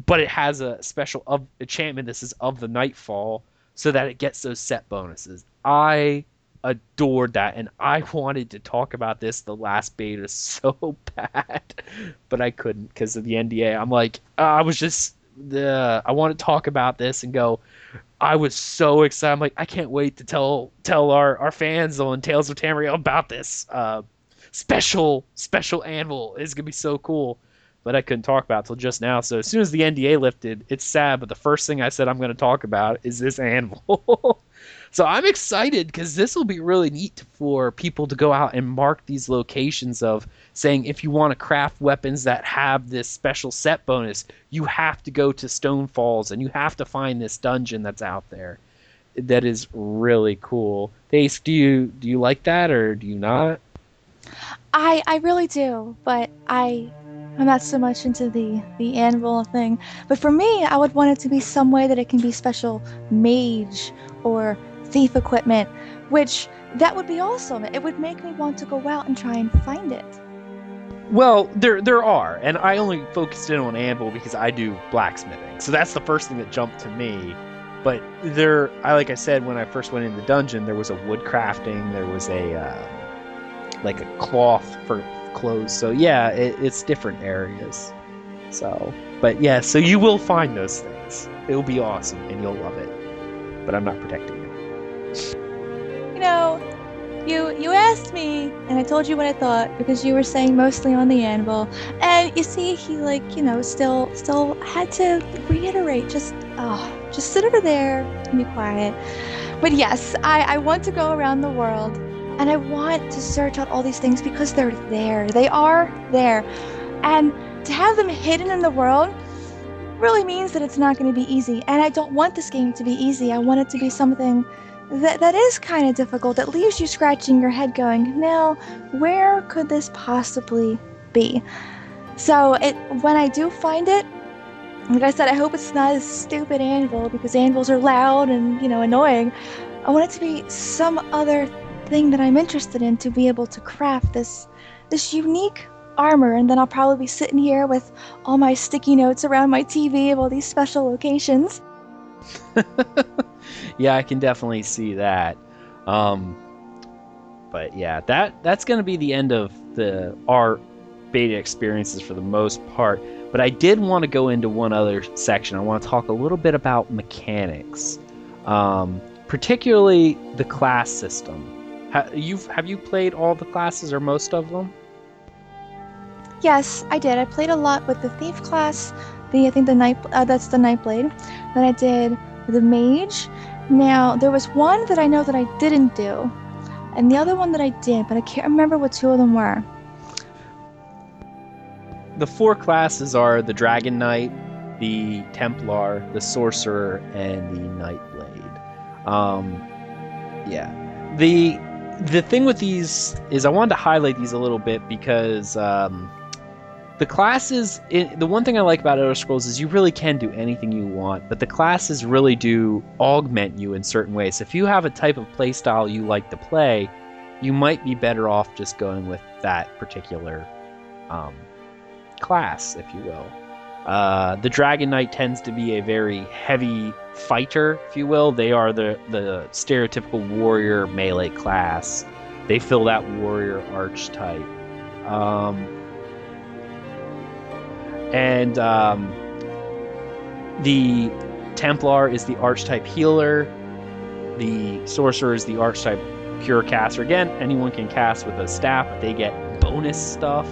but it has a special of enchantment. This is of the nightfall, so that it gets those set bonuses. I adored that, and I wanted to talk about this the last beta is so bad, but I couldn't because of the NDA. I'm like, uh, I was just the I want to talk about this and go. I was so excited. I'm like, I can't wait to tell tell our, our fans on Tales of Tamriel about this uh, special special anvil. It's gonna be so cool but I couldn't talk about till just now. So as soon as the NDA lifted, it's sad, but the first thing I said I'm to talk about is this anvil. So I'm excited because this will be really neat for people to go out and mark these locations of saying if you want to craft weapons that have this special set bonus, you have to go to Stone Falls and you have to find this dungeon that's out there. That is really cool. Ace, do you do you like that or do you not? I I really do, but I I'm not so much into the the anvil thing, but for me, I would want it to be some way that it can be special mage or thief equipment, which that would be awesome. It would make me want to go out and try and find it. Well, there there are, and I only focused in on anvil because I do blacksmithing, so that's the first thing that jumped to me. But there, I like I said when I first went in the dungeon, there was a wood crafting, there was a uh, like a cloth for clothes. So yeah, it, it's different areas. So, but yeah, so you will find those things. It'll be awesome, and you'll love it. But I'm not protecting you. You know, you you asked me, and I told you what I thought because you were saying mostly on the anvil, and you see, he like you know still still had to reiterate, just oh, just sit over there and be quiet. But yes, I I want to go around the world and I want to search out all these things because they're there. They are there. And to have them hidden in the world really means that it's not going to be easy. And I don't want this game to be easy. I want it to be something that, that is kind of difficult, It leaves you scratching your head going, now, where could this possibly be? So it when I do find it, like I said, I hope it's not a stupid anvil because anvils are loud and, you know, annoying. I want it to be some other thing that I'm interested in to be able to craft this this unique armor and then I'll probably be sitting here with all my sticky notes around my TV of all these special locations. yeah, I can definitely see that. Um, but yeah, that that's going to be the end of the our beta experiences for the most part. But I did want to go into one other section. I want to talk a little bit about mechanics, um, particularly the class system. Ha- you've have you played all the classes or most of them? Yes, I did. I played a lot with the thief class. The I think the night uh, that's the nightblade. Then I did the mage. Now there was one that I know that I didn't do, and the other one that I did, but I can't remember what two of them were. The four classes are the Dragon Knight, the Templar, the Sorcerer, and the Nightblade. Um, yeah, the the thing with these is I wanted to highlight these a little bit because um, the classes. It, the one thing I like about Elder Scrolls is you really can do anything you want, but the classes really do augment you in certain ways. If you have a type of playstyle you like to play, you might be better off just going with that particular um, class, if you will. Uh, the Dragon Knight tends to be a very heavy fighter, if you will. They are the, the stereotypical warrior melee class. They fill that warrior archetype. Um, and um, the Templar is the archetype healer. The Sorcerer is the archetype pure caster. Again, anyone can cast with a staff, they get bonus stuff.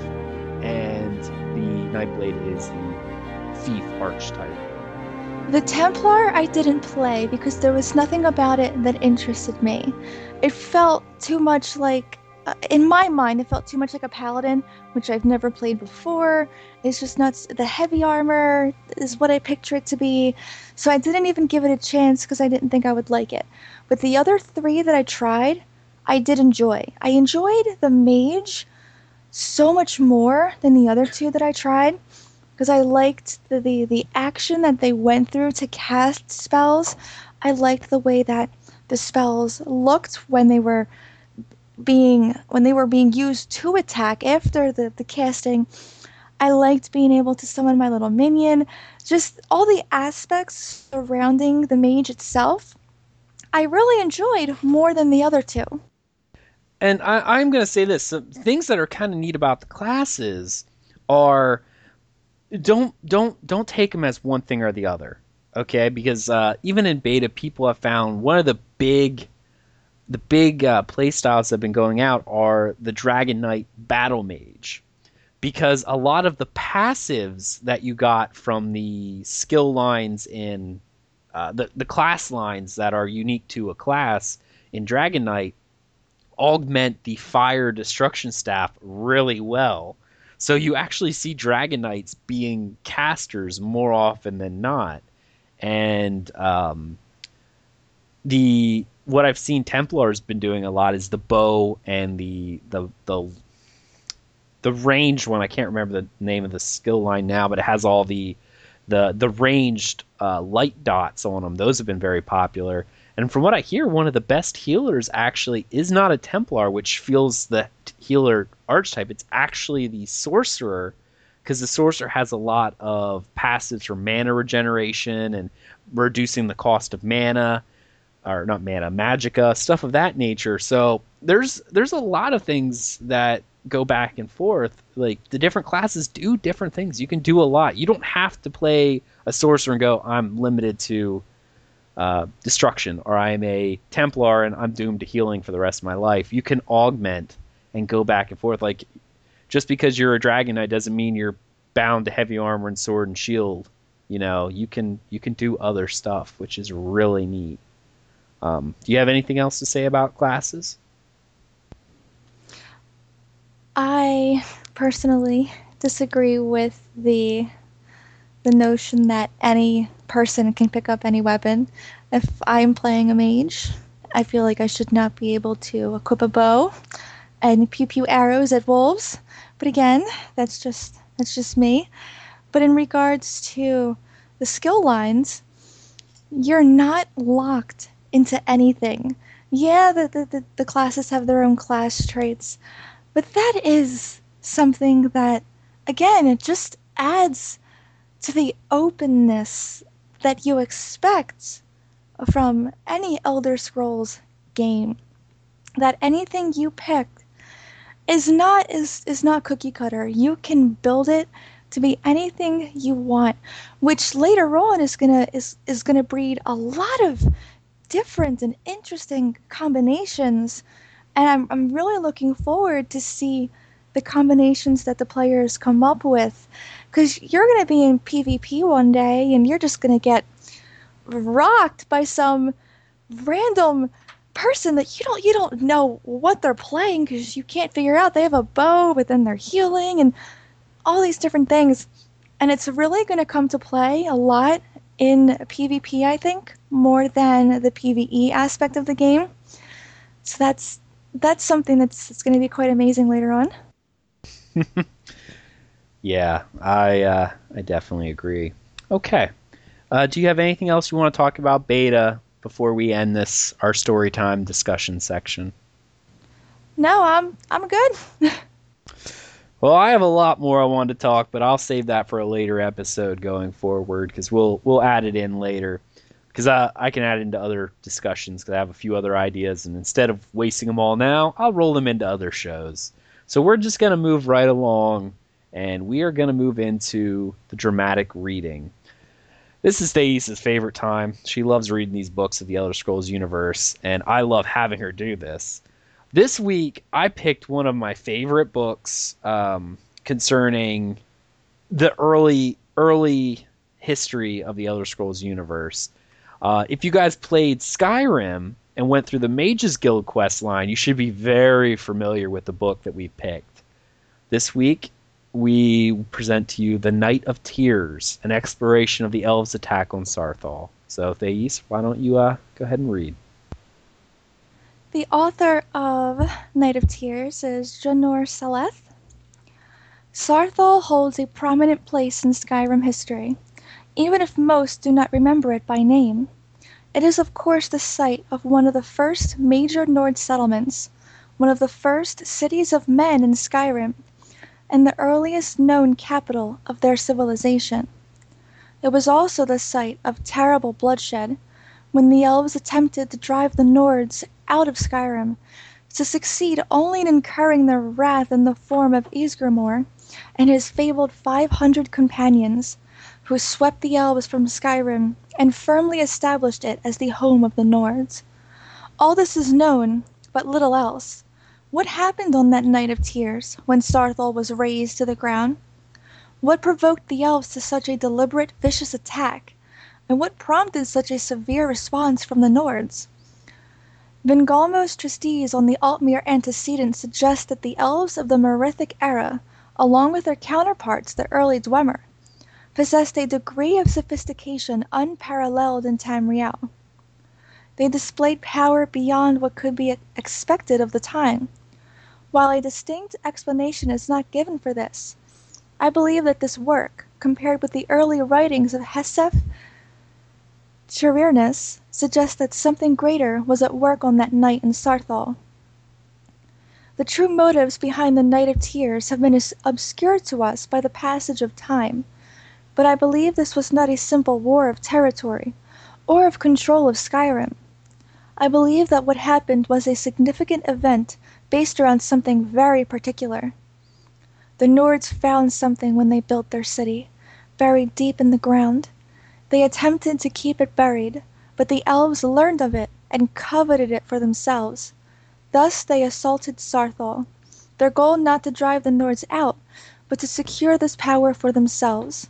And the Nightblade is the thief archetype. The Templar I didn't play because there was nothing about it that interested me. It felt too much like uh, in my mind, it felt too much like a paladin, which I've never played before. It's just not The heavy armor is what I picture it to be. So I didn't even give it a chance because I didn't think I would like it. But the other three that I tried, I did enjoy. I enjoyed the mage so much more than the other two that I tried because I liked the, the, the action that they went through to cast spells. I liked the way that the spells looked when they were being when they were being used to attack after the, the casting. I liked being able to summon my little minion. Just all the aspects surrounding the mage itself, I really enjoyed more than the other two. And I, am going to say this: some things that are kind of neat about the classes are don't don't don't take them as one thing or the other. Okay, because uh, even in beta, people have found one of the big the big uh, play styles that have been going out are the Dragon Knight Battle Mage. Because a lot of the passives that you got from the skill lines in uh, the, the class lines that are unique to a class in Dragon Knight augment the fire destruction staff really well. So you actually see Dragon Knights being casters more often than not. And um, the what I've seen Templar's been doing a lot is the bow and the the the the range one. I can't remember the name of the skill line now, but it has all the the the ranged uh, light dots on them. Those have been very popular. And from what I hear, one of the best healers actually is not a Templar, which feels the healer archetype. It's actually the sorcerer, because the sorcerer has a lot of passives for mana regeneration and reducing the cost of mana or not mana, magica, stuff of that nature. So there's there's a lot of things that go back and forth. Like the different classes do different things. You can do a lot. You don't have to play a sorcerer and go, I'm limited to uh, destruction, or I am a Templar and I'm doomed to healing for the rest of my life. You can augment and go back and forth. Like just because you're a dragon knight doesn't mean you're bound to heavy armor and sword and shield. You know, you can you can do other stuff, which is really neat. Um, do you have anything else to say about classes? I personally disagree with the the notion that any person can pick up any weapon. If I'm playing a mage, I feel like I should not be able to equip a bow and pew pew arrows at wolves. But again, that's just that's just me. But in regards to the skill lines, you're not locked into anything. Yeah, the, the, the, the classes have their own class traits, but that is something that, again, it just adds to the openness that you expect from any Elder Scrolls game. That anything you pick is not is, is not cookie cutter. You can build it to be anything you want, which later on is gonna is, is gonna breed a lot of different and interesting combinations. And I'm, I'm really looking forward to see the combinations that the players come up with. Because you're going to be in PvP one day and you're just going to get rocked by some random person that you don't you don't know what they're playing because you can't figure out they have a bow but then they're healing and all these different things and it's really going to come to play a lot in PvP, I think, more than the PvE aspect of the game. So that's that's something that's, that's going to be quite amazing later on. yeah, I uh, I definitely agree. Okay, uh, do you have anything else you want to talk about beta before we end this our story time discussion section? No, I'm I'm good. Well, I have a lot more I wanted to talk, but I'll save that for a later episode going forward because we'll we'll add it in later because I I can add it into other discussions because I have a few other ideas, and instead of wasting them all now, I'll roll them into other shows. So we're just gonna move right along, and we are gonna move into the dramatic reading. This is Thais' favorite time. She loves reading these books of the Elder Scrolls universe, and I love having her do this. This week, I picked one of my favorite books um, concerning the early early history of the Elder Scrolls universe. Uh, if you guys played Skyrim and went through the Mages Guild quest line, you should be very familiar with the book that we picked. This week, we present to you The Night of Tears, an exploration of the elves' attack on Saarthal. So, Thais, why don't you uh, go ahead and read? The author of Night of Tears is Janor Saleth. Saarthal holds a prominent place in Skyrim history, even if most do not remember it by name. It is of course the site of one of the first major Nord settlements, one of the first cities of men in Skyrim, and the earliest known capital of their civilization. It was also the site of terrible bloodshed, when the elves attempted to drive the Nords out of Skyrim, to succeed only in incurring their wrath in the form of Ysgramor and his fabled five hundred companions, who swept the elves from Skyrim and firmly established it as the home of the Nords. All this is known, but little else. What happened on that night of tears, when Saarthal was razed to the ground? What provoked the elves to such a deliberate, vicious attack, and what prompted such a severe response from the Nords? Vingalmo's treatise on the Altmer antecedent suggests that the elves of the Merithic era, along with their counterparts, the early Dwemer, possessed a degree of sophistication unparalleled in Tamriel. They displayed power beyond what could be expected of the time. While a distinct explanation is not given for this, I believe that this work, compared with the early writings of Hesef Chirinis, suggests that something greater was at work on that night in Saarthal. The true motives behind the Night of Tears have been obscured to us by the passage of time, but I believe this was not a simple war of territory, or of control of Skyrim. I believe that what happened was a significant event based around something very particular. The Nords found something when they built their city, buried deep in the ground. They attempted to keep it buried, but the elves learned of it and coveted it for themselves. Thus they assaulted Saarthal, their goal not to drive the Nords out, but to secure this power for themselves.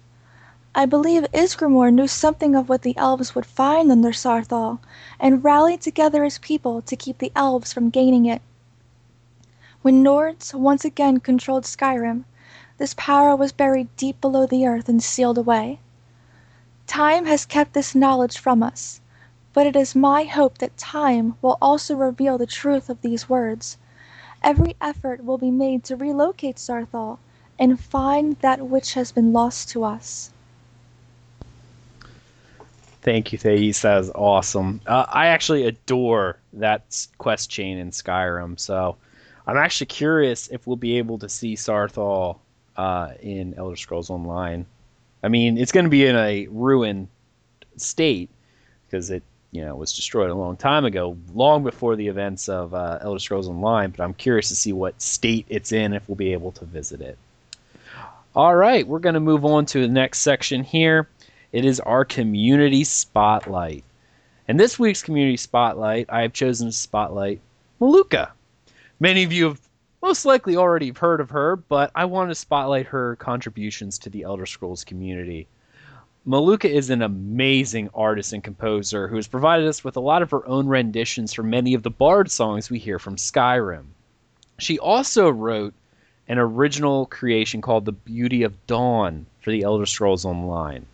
I believe Ysgramor knew something of what the elves would find under Saarthal, and rallied together his people to keep the elves from gaining it. When Nords once again controlled Skyrim, this power was buried deep below the earth and sealed away. Time has kept this knowledge from us, but it is my hope that time will also reveal the truth of these words. Every effort will be made to relocate Saarthal and find that which has been lost to us. Thank you, Thais. That was awesome. Uh, I actually adore that quest chain in Skyrim, so I'm actually curious if we'll be able to see Saarthal uh, in Elder Scrolls Online. I mean, it's going to be in a ruined state because it, you know, was destroyed a long time ago, long before the events of uh, Elder Scrolls Online. But I'm curious to see what state it's in if we'll be able to visit it. All right, we're going to move on to the next section here. It is our community spotlight. And this week's community spotlight, I have chosen to spotlight Malukah. Many of you have most likely already have heard of her, but I want to spotlight her contributions to the Elder Scrolls community. Malukah is an amazing artist and composer who has provided us with a lot of her own renditions for many of the bard songs we hear from Skyrim. She also wrote an original creation called The Beauty of Dawn for the Elder Scrolls Online.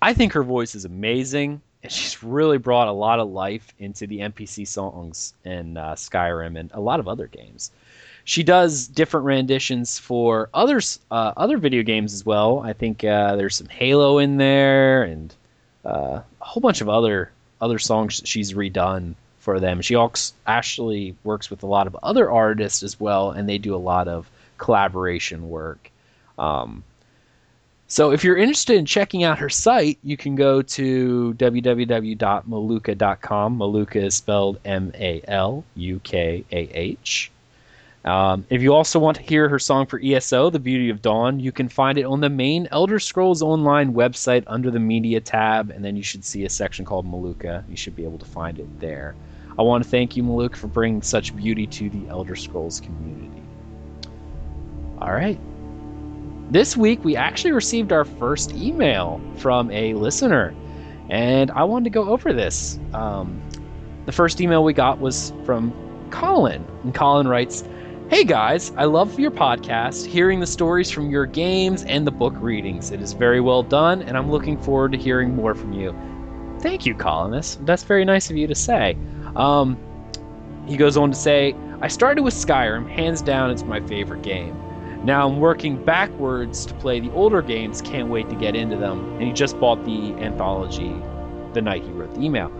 I think her voice is amazing, and she's really brought a lot of life into the NPC songs in uh, Skyrim and a lot of other games. She does different renditions for others, uh, other video games as well. I think uh, there's some Halo in there, and uh, a whole bunch of other other songs she's redone for them. She actually works with a lot of other artists as well, and they do a lot of collaboration work. Um, so if you're interested in checking out her site, you can go to www.malukah.com. Malukah is spelled M A L U K A H. Um, if you also want to hear her song for ESO, The Beauty of Dawn, you can find it on the main Elder Scrolls Online website under the Media tab, and then you should see a section called Malukah. You should be able to find it there. I want to thank you, Malukah, for bringing such beauty to the Elder Scrolls community. All right. This week, we actually received our first email from a listener, and I wanted to go over this. Um, the first email we got was from Colin. And Colin writes, Hey guys, I love your podcast, hearing the stories from your games and the book readings. It is very well done, and I'm looking forward to hearing more from you. Thank you, Colin. That's, that's very nice of you to say. Um, he goes on to say, I started with Skyrim, hands down, it's my favorite game. Now I'm working backwards to play the older games, can't wait to get into them. And he just bought the anthology the night he wrote the email.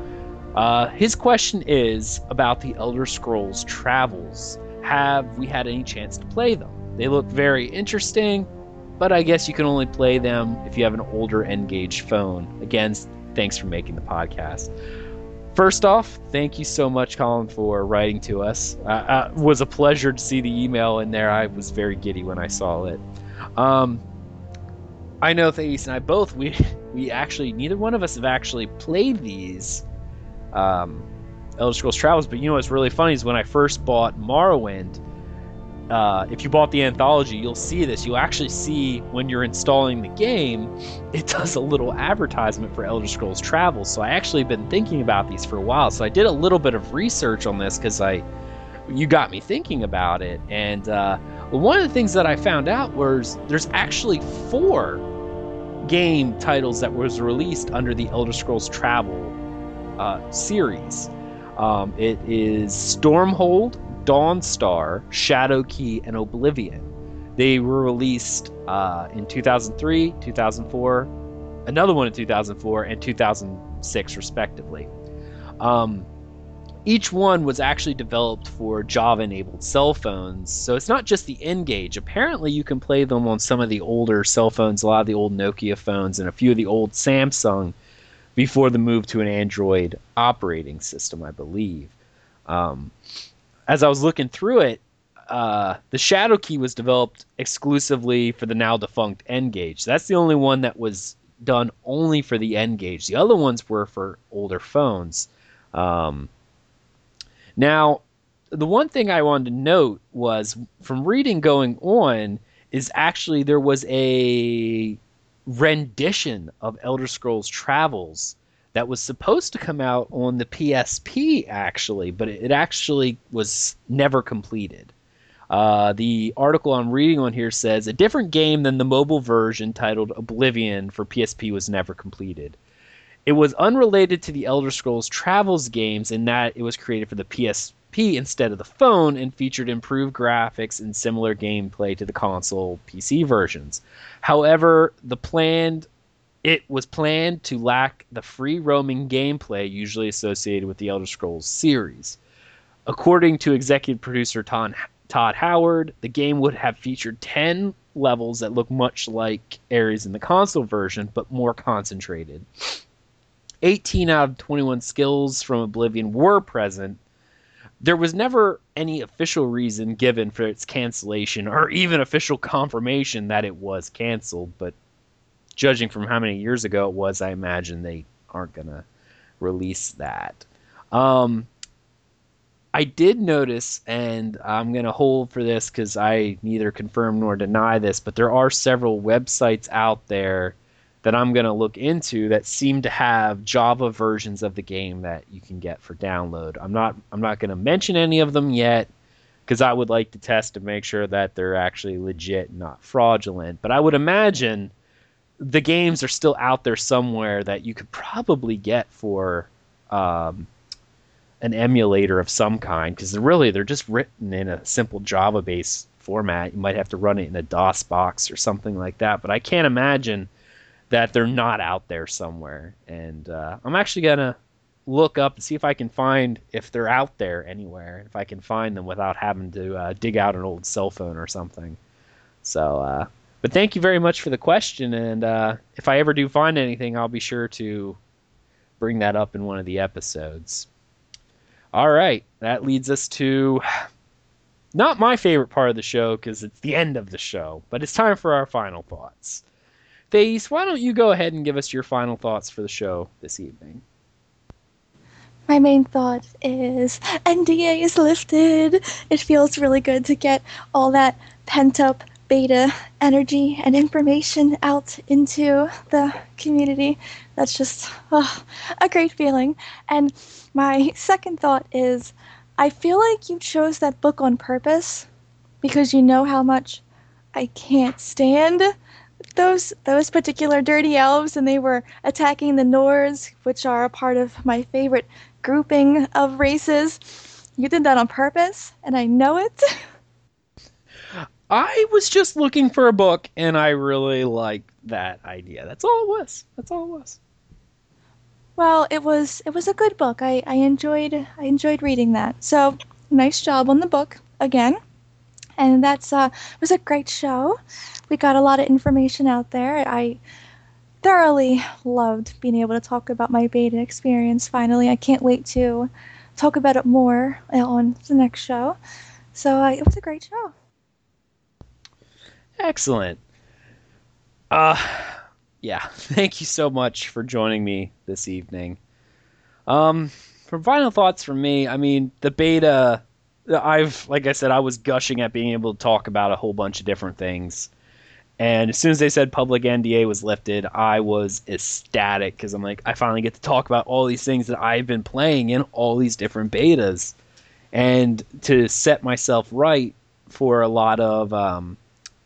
Uh, his question is about the Elder Scrolls Travels. Have we had any chance to play them? They look very interesting, but I guess you can only play them if you have an older N-Gage phone. Again, thanks for making the podcast. First off, thank you so much, Colin, for writing to us. Uh, it was a pleasure to see the email in there. I was very giddy when I saw it. Um, I know Thais and I both we we actually neither one of us have actually played these um, Elder Scrolls Travels, but you know what's really funny is when I first bought Morrowind, uh, if you bought the anthology, you'll see this. You'll actually see when you're installing the game, it does a little advertisement for Elder Scrolls Travels. So I actually been thinking about these for a while. So I did a little bit of research on this because I, you got me thinking about it. And uh, one of the things that I found out was there's actually four game titles that was released under the Elder Scrolls Travel uh, series. Um, it is Stormhold, Dawnstar, Shadowkey, and Oblivion. They were released uh, in 2003, 2004, another one in 2004, and 2006, respectively. Um, each one was actually developed for Java enabled cell phones, so it's not just the N-Gage. Apparently, you can play them on some of the older cell phones, a lot of the old Nokia phones, and a few of the old Samsung before the move to an Android operating system, I believe. Um, as I was looking through it, uh, the Shadowkey was developed exclusively for the now defunct N-Gage. That's the only one that was done only for the N-Gage. The other ones were for older phones. Um, now, the one thing I wanted to note was from reading going on is actually there was a rendition of Elder Scrolls Travels that was supposed to come out on the PSP actually, but it actually was never completed. Uh, the article I'm reading on here says a different game than the mobile version titled Oblivion for PSP was never completed. It was unrelated to the Elder Scrolls Travels games in that it was created for the PSP instead of the phone and featured improved graphics and similar gameplay to the console PC versions. However, the planned it was planned to lack the free roaming gameplay usually associated with the Elder Scrolls series. According to executive producer Todd, Howard, the game would have featured 10 levels that look much like areas in the console version, but more concentrated. 18 out of 21 skills from Oblivion were present. There was never any official reason given for its cancellation or even official confirmation that it was canceled, but judging from how many years ago it was, I imagine they aren't going to release that. Um, I did notice, and I'm going to hold for this because I neither confirm nor deny this, but there are several websites out there that I'm going to look into that seem to have Java versions of the game that you can get for download. I'm not I'm not going to mention any of them yet because I would like to test to make sure that they're actually legit, not fraudulent. But I would imagine the games are still out there somewhere that you could probably get for um, an emulator of some kind because really they're just written in a simple Java based format. You might have to run it in a DOS box or something like that, but I can't imagine that they're not out there somewhere. And uh, I'm actually gonna look up and see if I can find if they're out there anywhere, if I can find them without having to uh, dig out an old cell phone or something. So uh, but thank you very much for the question, and uh, if I ever do find anything, I'll be sure to bring that up in one of the episodes. All right, that leads us to not my favorite part of the show because it's the end of the show, but it's time for our final thoughts. Thais, why don't you go ahead and give us your final thoughts for the show this evening? My main thought is NDA is lifted. It feels really good to get all that pent up beta energy and information out into the community. That's just oh, a great feeling. And my second thought is I feel like you chose that book on purpose because you know how much I can't stand those those particular dirty elves and they were attacking the Nords, which are a part of my favorite grouping of races. You did that on purpose, and I know it. I was just looking for a book, and I really liked that idea. That's all it was. That's all it was. Well, it was it was a good book. I, I enjoyed I enjoyed reading that. So nice job on the book again. And that's uh was a great show. We got a lot of information out there. I thoroughly loved being able to talk about my beta experience finally. I can't wait to talk about it more on the next show. So uh, it was a great show. Excellent. Uh, yeah. Thank you so much for joining me this evening. Um, for final thoughts from me, I mean, the beta, I've, like I said, I was gushing at being able to talk about a whole bunch of different things. And as soon as they said public NDA was lifted, I was ecstatic because I'm like, I finally get to talk about all these things that I've been playing in all these different betas, and to set myself right for a lot of um,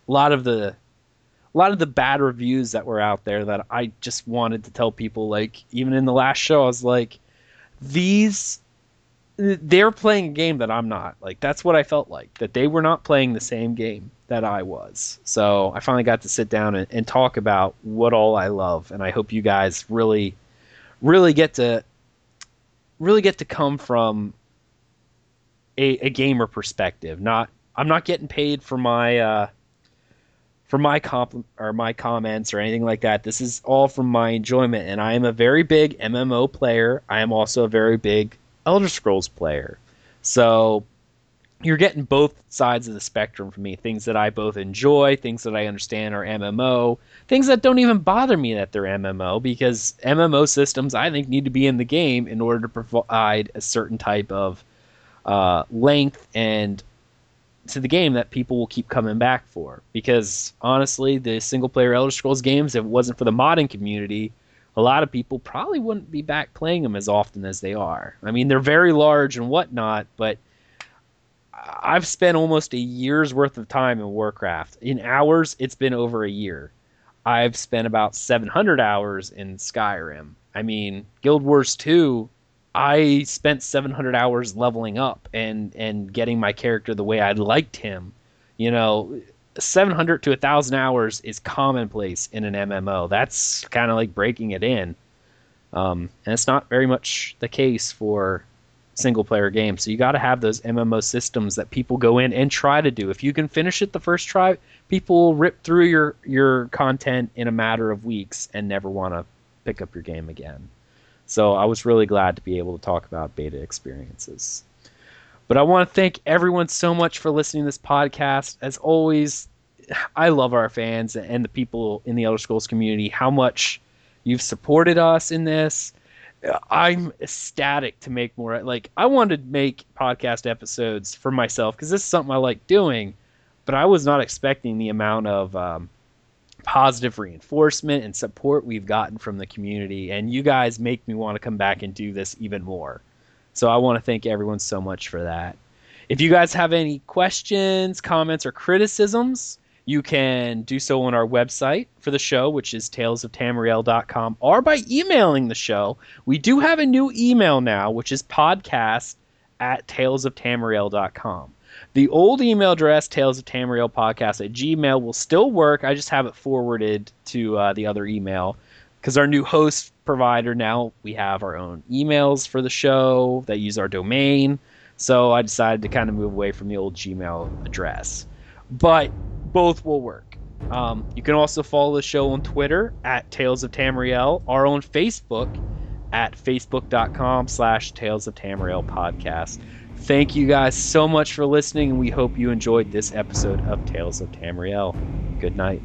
a lot of the a lot of the bad reviews that were out there that I just wanted to tell people. Like even in the last show, I was like, these they're playing a game that I'm not. Like that's what I felt like that they were not playing the same game that I was. So I finally got to sit down and, and talk about what all I love, and I hope you guys really, really get to really get to come from a, a gamer perspective. Not I'm not getting paid for my uh, for my comp or my comments or anything like that. This is all from my enjoyment, and I am a very big MMO player. I am also a very big Elder Scrolls player. So you're getting both sides of the spectrum for me. Things that I both enjoy, things that I understand are MMO, things that don't even bother me that they're MMO because MMO systems I think need to be in the game in order to provide a certain type of uh, length and to the game that people will keep coming back for. Because honestly, the single player Elder Scrolls games, if it wasn't for the modding community, a lot of people probably wouldn't be back playing them as often as they are. I mean, they're very large and whatnot, but I've spent almost a year's worth of time in Warcraft. In hours, it's been over a year. I've spent about 700 hours in Skyrim. I mean, Guild Wars 2, I spent 700 hours leveling up and and getting my character the way I liked him. You know, 700 to 1000 hours is commonplace in an MMO. That's kind of like breaking it in. Um, and it's not very much the case for single player games. So you got to have those MMO systems that people go in and try to do. If you can finish it the first try, people will rip through your your content in a matter of weeks and never want to pick up your game again. So I was really glad to be able to talk about beta experiences. But I want to thank everyone so much for listening to this podcast. As always, I love our fans and the people in the Elder Scrolls community, how much you've supported us in this I'm ecstatic to make more. Like I wanted to make podcast episodes for myself because this is something I like doing, but I was not expecting the amount of um, positive reinforcement and support we've gotten from the community. And you guys make me want to come back and do this even more. So I want to thank everyone so much for that. If you guys have any questions, comments, or criticisms, you can do so on our website for the show, which is talesoftamriel.com, or by emailing the show. We do have a new email now, which is podcast at talesoftamriel.com. The old email address, tales of Tamriel podcast at gmail, will still work. I just have it forwarded to uh, the other email because our new host provider now we have our own emails for the show that use our domain. So I decided to kind of move away from the old Gmail address. But both will work. Um, you can also follow the show on Twitter at Tales of Tamriel, or on Facebook at facebook.com slash Tales of Tamriel podcast. Thank you guys so much for listening, and we hope you enjoyed this episode of Tales of Tamriel. Good night.